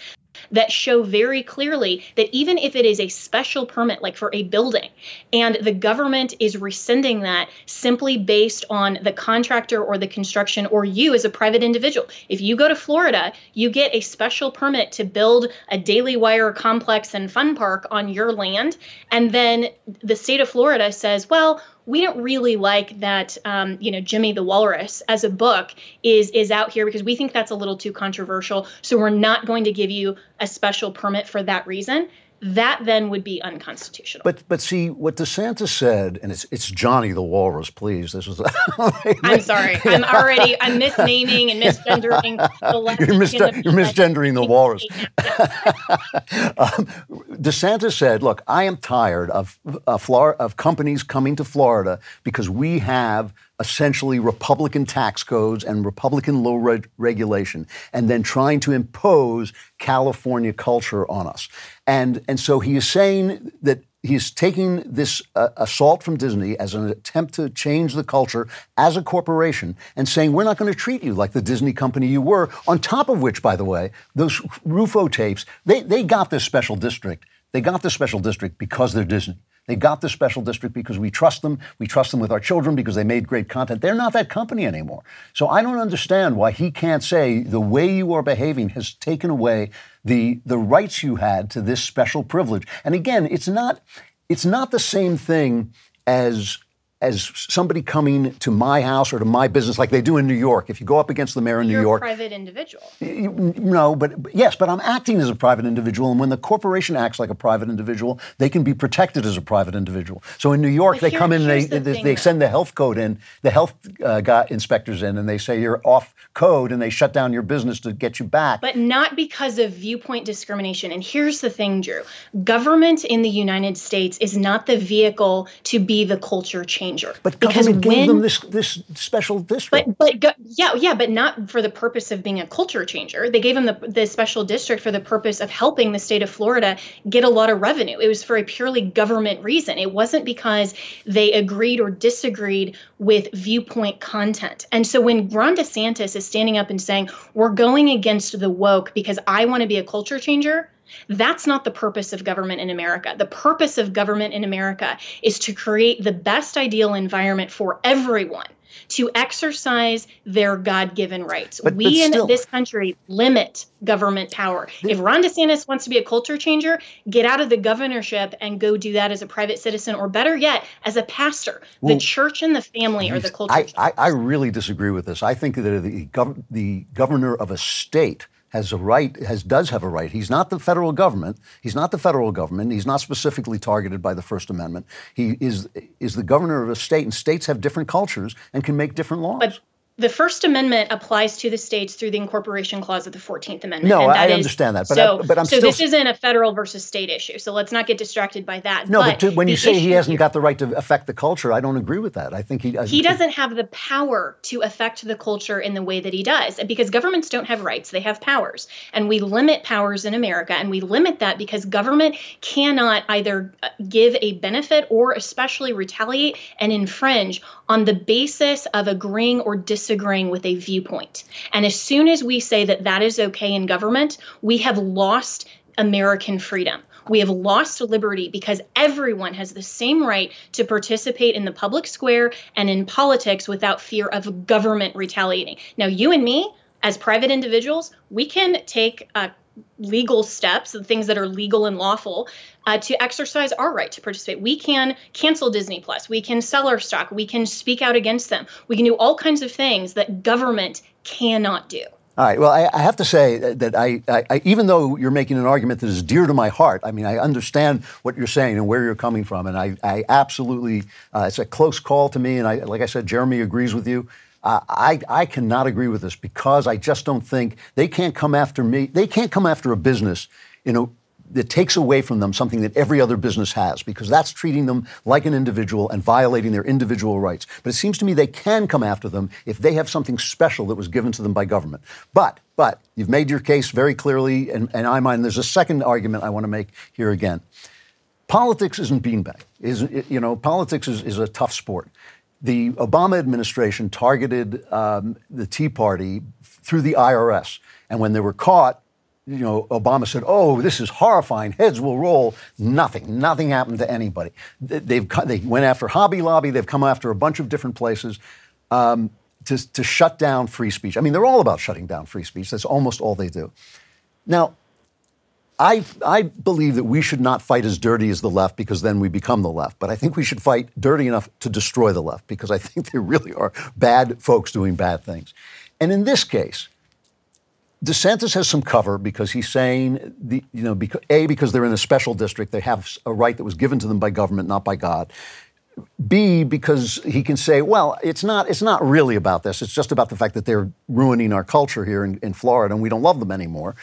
that show very clearly that even if it is a special permit, like for a building, and the government is rescinding that simply based on the contractor or the construction or you as a private individual. If you go to Florida, you get a special permit to build a Daily Wire complex and fun park on your land, and then the state of Florida says, well, we don't really like that um, you know jimmy the walrus as a book is is out here because we think that's a little too controversial. So we're not going to give you a special permit for that reason that then would be unconstitutional But but see what DeSantis said, and it's it's Johnny the Walrus. Please, this is. i'm sorry i'm already i'm misnaming and misgendering the left You're, you're misgendering the walrus. um, DeSantis said, "Look, I am tired of uh, of companies coming to Florida because we have essentially Republican tax codes and Republican low reg- regulation, and then trying to impose California culture on us." And and so he is saying that he's taking this uh, assault from Disney as an attempt to change the culture as a corporation and saying, we're not going to treat you like the Disney company you were. On top of which, by the way, those Rufo tapes, they, they got this special district. They got this special district because they're Disney. They got this special district because we trust them. We trust them with our children because they made great content. They're not that company anymore. So I don't understand why he can't say the way you are behaving has taken away the, the rights you had to this special privilege. And again, it's not, it's not the same thing as as somebody coming to my house or to my business like they do in New York. If you go up against the mayor in New you're York, a private individual you- no, but yes, but I'm acting as a private individual, and when the corporation acts like a private individual, they can be protected as a private individual. So in New York, But they here- come in, and they the they, they send the health code in, the health uh, guy, inspectors in, and they say you're off code, and they shut down your business to get you back. But not because of viewpoint discrimination. And here's the thing, Drew government in the United States is not the vehicle to be the culture changer. but because government gave when them this this special district. But but yeah yeah, but not for the purpose of being a culture changer. They gave them the the special district for the purpose of helping the state of Florida get a lot of revenue. It was for a purely government reason. It wasn't because they agreed or disagreed with viewpoint content. And so when Ron DeSantis is standing up and saying we're going against the woke because I want to be a culture changer. That's not the purpose of government in America. The purpose of government in America is to create the best ideal environment for everyone to exercise their God given rights. But- we but still- in this country limit government power. If Ron DeSantis wants to be a culture changer, get out of the governorship and go do that as a private citizen, or better yet, as a pastor. Well, the church and the family are the culture I, I, I really disagree with this. I think that the, gov- the governor of a state has a right, has does have a right. He's not the federal government. He's not the federal government. He's not specifically targeted by the First Amendment. He is is the governor of a state, and states have different cultures and can make different laws. But the First Amendment applies to the states through the incorporation clause of the Fourteenth Amendment. No, I is- understand that, but so, I- but I'm so still- this isn't a federal versus state issue. So let's not get distracted by that. no, but, to, when you say he hasn't got the right to affect the culture, I don't agree with that. I think he he doesn't have the power to affect the culture in the way that he does because governments don't have rights they have powers and we limit powers in america and we limit that because government cannot either uh, give a benefit or especially retaliate and infringe on the basis of agreeing or disagreeing with a viewpoint and as soon as we say that that is okay in government we have lost american freedom we have lost liberty because everyone has the same right to participate in the public square and in politics without fear of government retaliating. Now, you and me, as private individuals, we can take uh, legal steps, the things that are legal and lawful, uh, to exercise our right to participate. We can cancel Disney Plus. We can sell our stock. We can speak out against them. We can do all kinds of things that government cannot do. All right. Well, I, I have to say that I, I, even though you're making an argument that is dear to my heart, I mean, I understand what you're saying and where you're coming from, and I, I absolutely, uh, it's a close call to me. And I, like I said, Jeremy agrees with you. Uh, I, I cannot agree with this because I just don't think they can't come after me. They can't come after a business, you know, that takes away from them something that every other business has because that's treating them like an individual and violating their individual rights. But it seems to me they can come after them if they have something special that was given to them by government. But but you've made your case very clearly, and, and I mind there's a second argument I want to make here again. Politics isn't beanbag. Is you know politics is, is a tough sport. The Obama administration targeted um, the Tea Party through the IRS, and when they were caught, you know, Obama said, "Oh, this is horrifying. Heads will roll." Nothing, nothing happened to anybody. They- They've they went after Hobby Lobby. They've come after a bunch of different places um, to to shut down free speech. I mean, they're all about shutting down free speech. That's almost all they do. Now, I, I believe that we should not fight as dirty as the left because then we become the left. But I think we should fight dirty enough to destroy the left because I think they really are bad folks doing bad things. And in this case, DeSantis has some cover because he's saying, the, you know, because, A, because they're in a special district, they have a right that was given to them by government, not by God. B, because he can say, well, it's not, it's not really about this. It's just about the fact that they're ruining our culture here in, in Florida and we don't love them anymore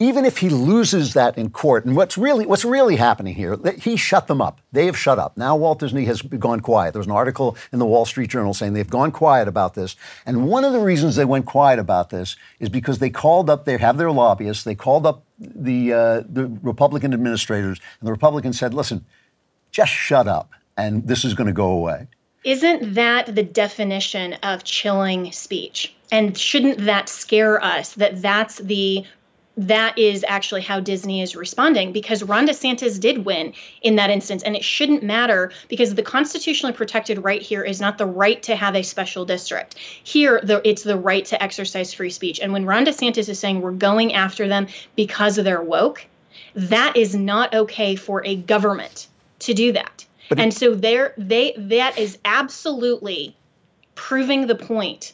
even if he loses that in court, and what's really what's really happening here, he shut them up. They have shut up. Now Walt Disney has gone quiet. There was an article in the Wall Street Journal saying they've gone quiet about this. And one of the reasons they went quiet about this is because they called up. They have their lobbyists. They called up the uh, the Republican administrators, and the Republicans said, "Listen, just shut up, and this is going to go away." Isn't that the definition of chilling speech? And shouldn't that scare us that that's the that is actually how Disney is responding because Ron DeSantis did win in that instance. And it shouldn't matter because the constitutionally protected right here is not the right to have a special district. Here, the, it's the right to exercise free speech. And when Ron DeSantis is saying we're going after them because they're woke, that is not okay for a government to do that. and so there they that is absolutely proving the point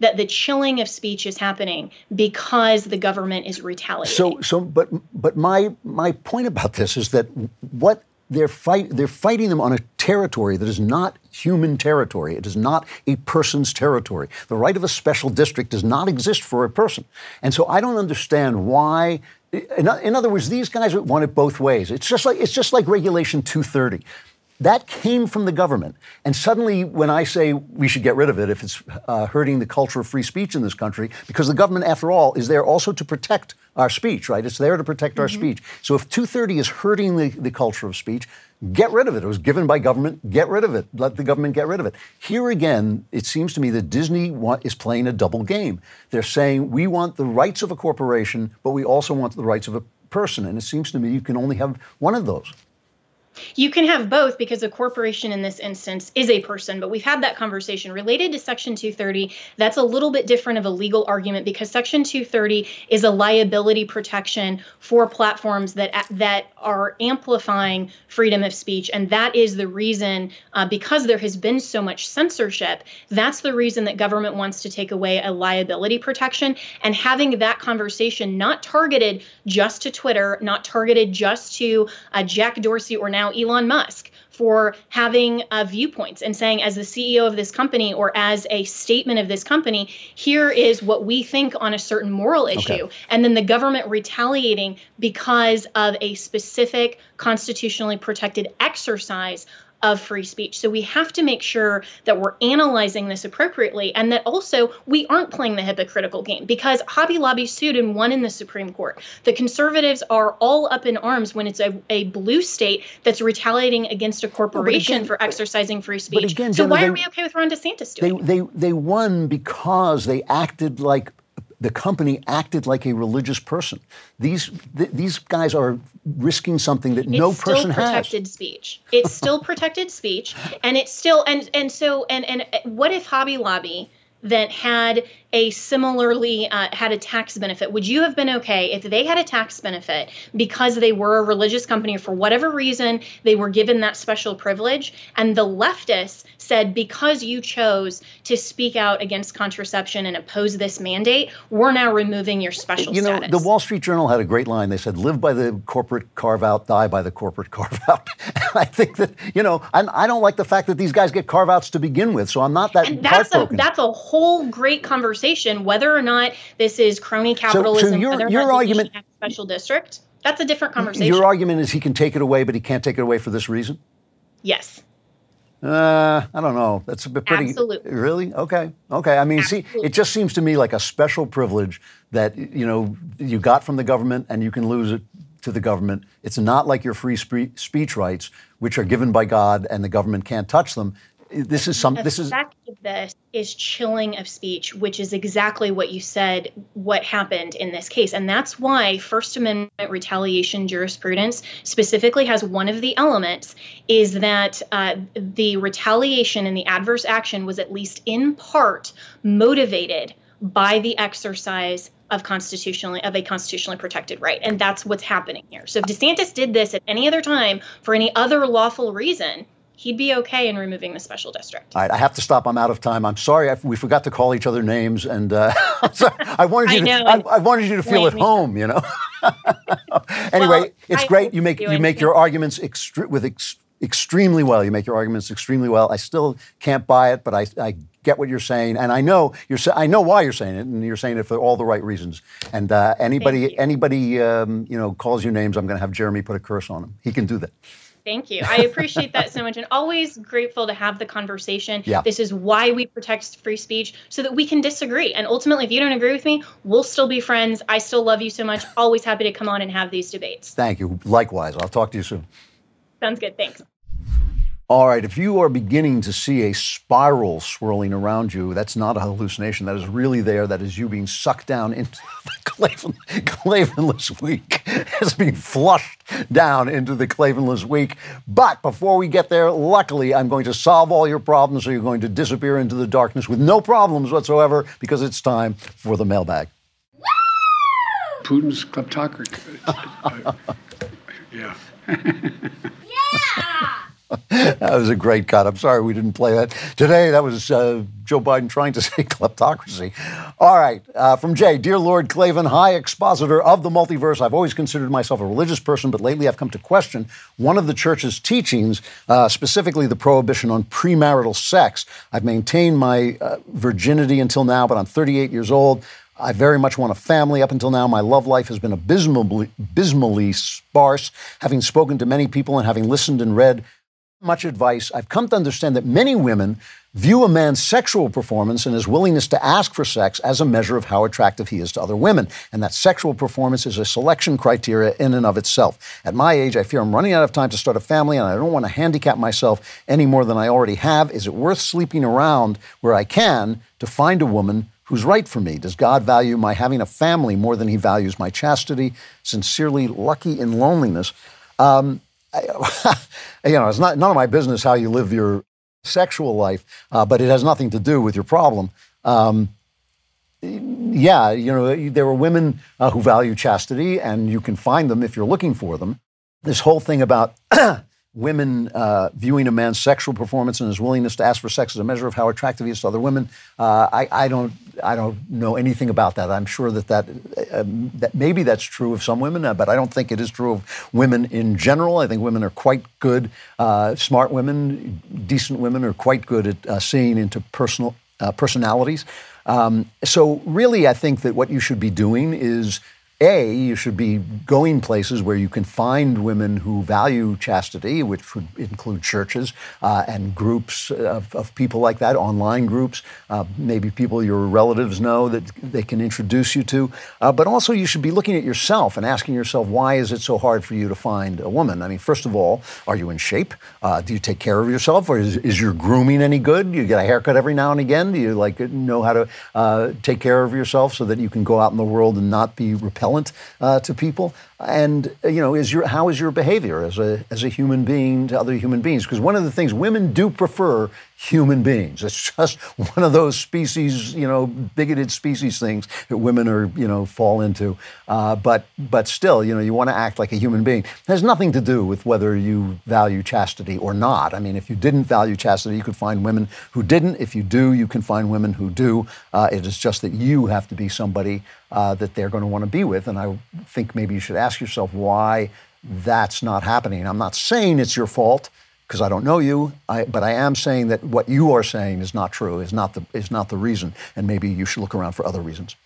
that the chilling of speech is happening because the government is retaliating. So, so, but, but my my point about this is that what they're fight they're fighting them on a territory that is not human territory. It is not a person's territory. The right of a special district does not exist for a person, and so I don't understand why. In, other words, these guys want it both ways. It's just like it's just like Regulation 230. That came from the government. And suddenly, when I say we should get rid of it if it's uh, hurting the culture of free speech in this country, because the government, after all, is there also to protect our speech, right? It's there to protect our speech. So if 230 is hurting the, the culture of speech, get rid of it. It was given by government, get rid of it. Let the government get rid of it. Here again, it seems to me that Disney want, is playing a double game. They're saying we want the rights of a corporation, but we also want the rights of a person. And it seems to me you can only have one of those. You can have both because a corporation in this instance is a person, but we've had that conversation related to Section 230. That's a little bit different of a legal argument because Section 230 is a liability protection for platforms that that are amplifying freedom of speech, and that is the reason uh, because there has been so much censorship. That's the reason that government wants to take away a liability protection and having that conversation not targeted just to Twitter, not targeted just to uh, Jack Dorsey or now Elon Musk for having uh, viewpoints and saying, as the CEO of this company or as a statement of this company, here is what we think on a certain moral issue. Okay. And then the government retaliating because of a specific constitutionally protected exercise of free speech. So we have to make sure that we're analyzing this appropriately and that also we aren't playing the hypocritical game because Hobby Lobby sued and won in the Supreme Court. The conservatives are all up in arms when it's a, a blue state that's retaliating against a corporation again, for exercising free speech. Again, so Jenna, why they, are we okay with Ron DeSantis doing they, they, they won because they acted like the company acted like a religious person. These th- these guys are risking something that it's no person has. It's still protected speech. It's still protected speech, and it's still and and so and and what if Hobby Lobby that had a similarly uh, had a tax benefit would you have been okay if they had a tax benefit because they were a religious company or for whatever reason they were given that special privilege? And the leftists said because you chose to speak out against contraception and oppose this mandate we're now removing your special you know status. the wall street journal had a great line. They said live by the corporate carve out die by the corporate carve out. I think that you know I'm, i do not like the fact that these guys get carve outs to begin with so i'm not that and that's a that's a whole great conversation whether or not this is crony capitalism, so, so your, whether your argument special district. That's a different conversation. Your argument is he can take it away, but he can't take it away for this reason. Yes. Uh, I don't know. That's a bit pretty. Absolutely. Really? Okay. Okay. I mean, Absolutely. see, it just seems to me like a special privilege that you know you got from the government, and you can lose it to the government. It's not like your free spe- speech rights, which are given by God, and the government can't touch them this is some this is of this is chilling of speech which is exactly what you said what happened in this case. And that's why first amendment retaliation jurisprudence specifically has one of the elements is that uh, the retaliation and the adverse action was at least in part motivated by the exercise of constitutionally of a constitutionally protected right. And that's what's happening here. So if DeSantis did this at any other time for any other lawful reason he'd be okay in removing the special district. All right, I have to stop. I'm out of time. I'm sorry, I, we forgot to call each other names, and uh, I wanted you I to. I, I, wanted you to feel at home. You know. anyway, well, it's great. You make you make your arguments extre- with ex- extremely well. You make your arguments extremely well. I still can't buy it, but I, I get what you're saying, and I know you're. I know why you're saying it, and you're saying it for all the right reasons. And uh, anybody anybody um, you know calls you names, I'm going to have Jeremy put a curse on him. He can do that. Thank you. I appreciate that so much and always grateful to have the conversation. Yeah. This is why we protect free speech so that we can disagree. And ultimately, if you don't agree with me, we'll still be friends. I still love you so much. Always happy to come on and have these debates. Thank you. Likewise. I'll talk to you soon. Sounds good. Thanks. All right, if you are beginning to see a spiral swirling around you, that's not a hallucination. That is really there. That is you being sucked down into the Klavan, Klavanless week. It's being flushed down into the Klavanless week. But before we get there, luckily, I'm going to solve all your problems so you're going to disappear into the darkness with no problems whatsoever because it's time for the mailbag. Putin's kleptocracy. yeah. yeah! that was a great cut. I'm sorry we didn't play that today. That was uh, Joe Biden trying to say kleptocracy. All right, uh, from Jay, dear Lord Klavan, high expositor of the multiverse. I've always considered myself a religious person, but lately I've come to question one of the church's teachings, uh, specifically the prohibition on premarital sex. I've maintained my uh, virginity until now, but I'm 38 years old. I very much want a family. Up until now, my love life has been abysmally, abysmally sparse. Having spoken to many people and having listened and read much advice, I've come to understand that many women view a man's sexual performance and his willingness to ask for sex as a measure of how attractive he is to other women, and that sexual performance is a selection criteria in and of itself. At my age, I fear I'm running out of time to start a family, and I don't want to handicap myself any more than I already have. Is it worth sleeping around where I can to find a woman who's right for me? Does God value my having a family more than he values my chastity? Sincerely, lucky in loneliness. Um, you know, it's not none of my business how you live your sexual life, uh, but it has nothing to do with your problem. Um, yeah, you know, there are women uh, who value chastity, and you can find them if you're looking for them. This whole thing about women uh, viewing a man's sexual performance and his willingness to ask for sex as a measure of how attractive he is to other women. Uh, I, I, don't, I don't know anything about that. I'm sure that that, uh, that maybe that's true of some women, uh, but I don't think it is true of women in general. I think women are quite good, uh, smart women, decent women are quite good at seeing into personal personalities. Um, so really, I think that what you should be doing is a, you should be going places where you can find women who value chastity, which would include churches uh, and groups of, of, people like that, online groups, uh, maybe people your relatives know that they can introduce you to. Uh, but also, you should be looking at yourself and asking yourself, why is it so hard for you to find a woman? I mean, first of all, are you in shape? Uh, do you take care of yourself? Or is, is, your grooming any good? Do you get a haircut every now and again? Do you like know how to uh, take care of yourself so that you can go out in the world and not be repelled? Repellent uh, to people? And uh, you know, is your how is your behavior as a as a human being to other human beings? Because one of the things women do prefer human beings. It's just one of those species, you know, bigoted species things that women are, you know, fall into. Uh, but but still, you know, you want to act like a human being. It has nothing to do with whether you value chastity or not. I mean, if you didn't value chastity, you could find women who didn't. If you do, you can find women who do. Uh, it is just that you have to be somebody uh, that they're going to want to be with. And I think maybe you should ask yourself why that's not happening. I'm not saying it's your fault because I don't know you, I, but I am saying that what you are saying is not true, is not the, is not the reason, and maybe you should look around for other reasons.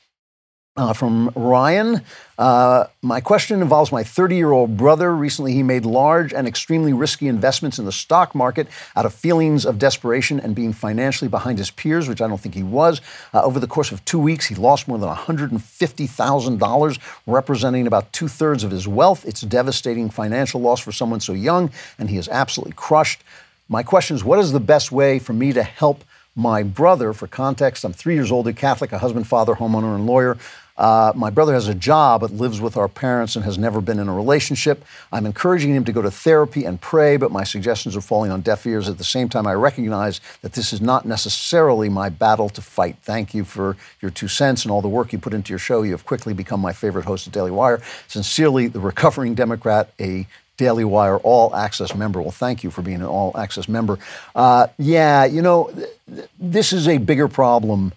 Uh, from Ryan, uh, my question involves my 30 year old brother. Recently, he made large and extremely risky investments in the stock market out of feelings of desperation and being financially behind his peers, which I don't think he was. Uh, over the course of two weeks, he lost more than $150,000, representing about two thirds of his wealth. It's devastating financial loss for someone so young, and he is absolutely crushed. My question is what is the best way for me to help? My brother, for context, I'm three years older, Catholic, a husband, father, homeowner, and lawyer. Uh, my brother has a job but lives with our parents and has never been in a relationship. I'm encouraging him to go to therapy and pray, but my suggestions are falling on deaf ears. At the same time, I recognize that this is not necessarily my battle to fight. Thank you for your two cents and all the work you put into your show. You have quickly become my favorite host of Daily Wire. Sincerely, the recovering Democrat, a Daily Wire All Access member. Well, thank you for being an All Access member. Uh, yeah, you know, th- this is a bigger problem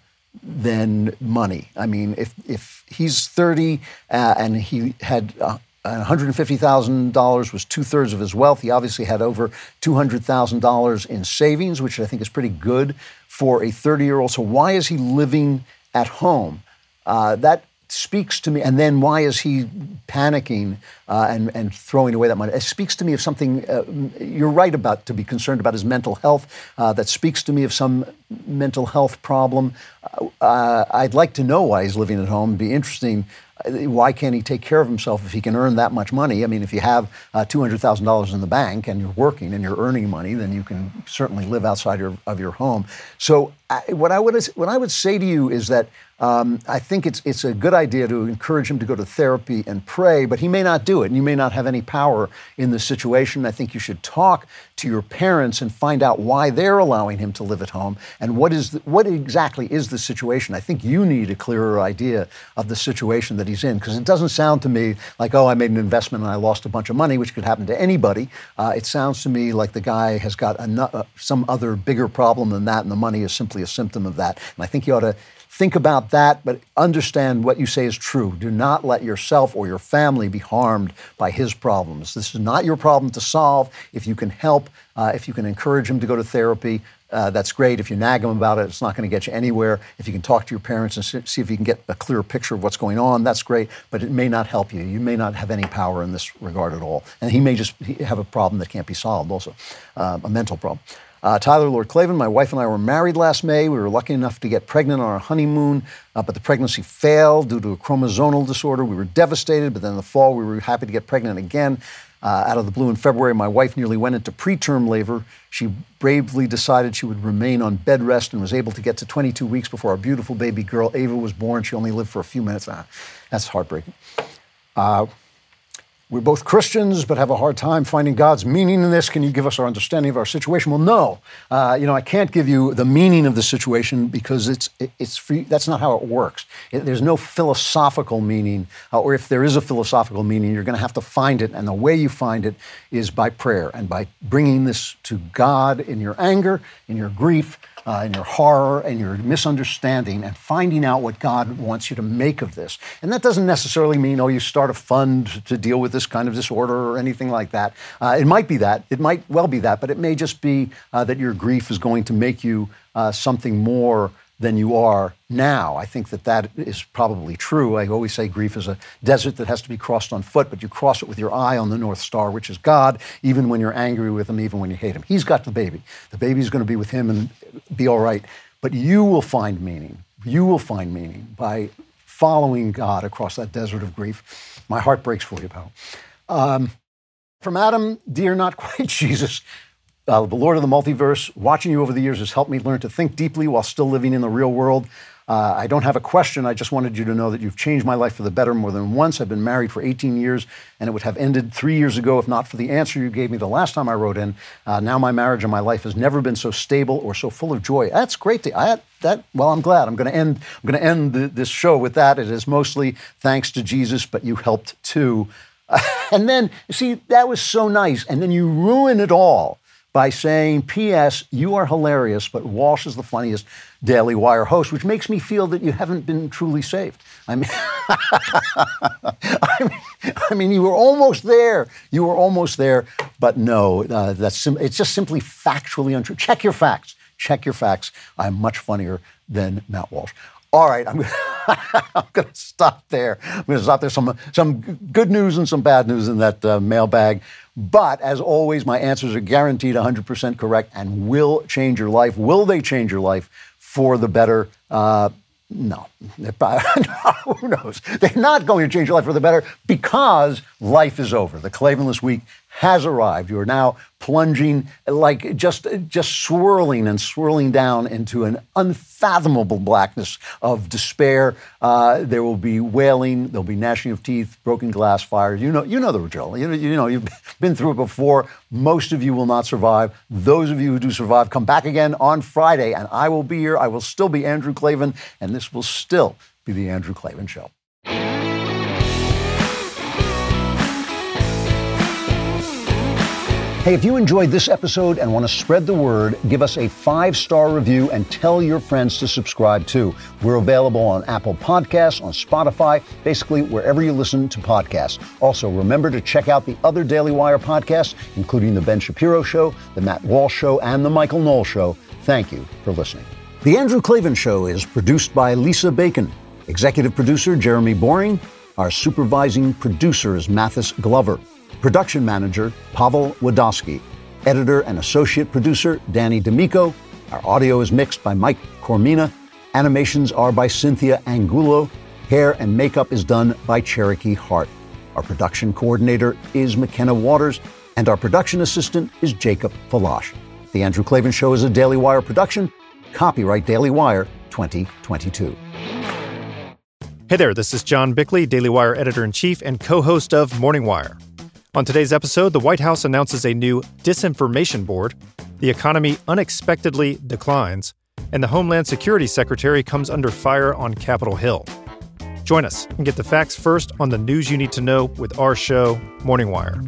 than money. I mean, if if he's 30 uh, and he had uh, $150,000 was two thirds of his wealth. He obviously had over $200,000 in savings, which I think is pretty good for a 30 year old. So, why is he living at home? Uh, that speaks to me, and then why is he panicking uh, and, and throwing away that money? It speaks to me of something uh, you're right about to be concerned about his mental health. Uh, that speaks to me of some mental health problem. Uh, I'd like to know why he's living at home. It'd be interesting. Uh, why can't he take care of himself if he can earn that much money? I mean, if you have uh, $200,000 in the bank and you're working and you're earning money, then you can certainly live outside your, of your home. So, I, what, I would, what I would say to you is that um, I think it's, it's a good idea to encourage him to go to therapy and pray, but he may not do it, and you may not have any power in the situation. I think you should talk to your parents and find out why they're allowing him to live at home and what is the, what exactly is the situation. I think you need a clearer idea of the situation that he's in because it doesn't sound to me like oh I made an investment and I lost a bunch of money, which could happen to anybody. Uh, it sounds to me like the guy has got uh, some other bigger problem than that, and the money is simply a symptom of that. And I think you ought to think about that, but understand what you say is true. Do not let yourself or your family be harmed by his problems. This is not your problem to solve. If you can help, uh, if you can encourage him to go to therapy, uh, that's great. If you nag him about it, it's not going to get you anywhere. If you can talk to your parents and see if you can get a clear picture of what's going on, that's great. But it may not help you. You may not have any power in this regard at all. And he may just have a problem that can't be solved, also, uh, a mental problem. Uh, Tyler Lord Klavan, my wife and I were married last May. We were lucky enough to get pregnant on our honeymoon, uh, but the pregnancy failed due to a chromosomal disorder. We were devastated, but then in the fall we were happy to get pregnant again. Uh, out of the blue in February, my wife nearly went into preterm labor. She bravely decided she would remain on bed rest and was able to get to 22 weeks before our beautiful baby girl Ava was born. She only lived for a few minutes. Ah, that's heartbreaking. Uh, we're both Christians, but have a hard time finding God's meaning in this. Can you give us our understanding of our situation? Well, no. Uh, you know, I can't give you the meaning of the situation because it's it's free, that's not how it works. It, there's no philosophical meaning, uh, or if there is a philosophical meaning, you're going to have to find it, and the way you find it is by prayer and by bringing this to God in your anger, in your grief uh, and your horror and your misunderstanding and finding out what God wants you to make of this. And that doesn't necessarily mean, oh, you start a fund to deal with this kind of disorder or anything like that. Uh, it might be that. It might well be that, but it may just be uh, that your grief is going to make you uh, something more than you are now. I think that that is probably true. I always say grief is a desert that has to be crossed on foot, but you cross it with your eye on the North Star, which is God, even when you're angry with Him, even when you hate Him. He's got the baby. The baby's going to be with Him and be all right. But you will find meaning. You will find meaning by following God across that desert of grief. My heart breaks for you, pal. Um, from Adam, dear, not quite Jesus, uh, the Lord of the Multiverse, watching you over the years has helped me learn to think deeply while still living in the real world. Uh, I don't have a question. I just wanted you to know that you've changed my life for the better more than once. I've been married for 18 years, and it would have ended three years ago if not for the answer you gave me the last time I wrote in. Uh, now my marriage and my life has never been so stable or so full of joy. That's great. To, I, that well, I'm glad. I'm going to end. I'm going to end the, this show with that. It is mostly thanks to Jesus, but you helped too. and then see that was so nice, and then you ruin it all by saying, P.S., you are hilarious, but Walsh is the funniest Daily Wire host, which makes me feel that you haven't been truly saved. I mean, I mean, I mean, you were almost there. You were almost there, but no, uh, that's sim- it's just simply factually untrue. Check your facts. Check your facts. I'm much funnier than Matt Walsh. All right, I'm, I'm going to stop there. I'm going to stop there. Some, some good news and some bad news in that uh, mailbag. But as always, my answers are guaranteed 100% correct and will change your life. Will they change your life for the better? Uh, no. Who knows? They're not going to change your life for the better because life is over. The Klavanless Week has arrived. You are now plunging, like just, just swirling and swirling down into an unfathomable blackness of despair. Uh, there will be wailing. There'll be gnashing of teeth, broken glass, fires. You know, you know the drill. You know, you know, you've been through it before. Most of you will not survive. Those of you who do survive, come back again on Friday, and I will be here. I will still be Andrew Klavan, and this will still be the Andrew Klavan Show. Hey, if you enjoyed this episode and want to spread the word, give us a five star review and tell your friends to subscribe too. We're available on Apple Podcasts, on Spotify, basically wherever you listen to podcasts. Also, remember to check out the other Daily Wire podcasts, including The Ben Shapiro Show, The Matt Walsh Show, and The Michael Knowles Show. Thank you for listening. The Andrew Klavan Show is produced by Lisa Bacon, executive producer Jeremy Boring. Our supervising producer is Mathis Glover. Production manager, Pavel Wlodkowski. Editor and associate producer, Danny D'Amico. Our audio is mixed by Mike Coromina. Animations are by Cynthia Angulo. Hair and makeup is done by Cherokee Hart. Our production coordinator is McKenna Waters, and our production assistant is Jacob Falash. The Andrew Klavan Show is a Daily Wire production. Copyright Daily Wire 2022. Hey there, this is John Bickley, Daily Wire editor in chief and co host of Morning Wire. On today's episode, the White House announces a new disinformation board, the economy unexpectedly declines, and the Homeland Security Secretary comes under fire on Capitol Hill. Join us and get the facts first on the news you need to know with our show, Morning Wire.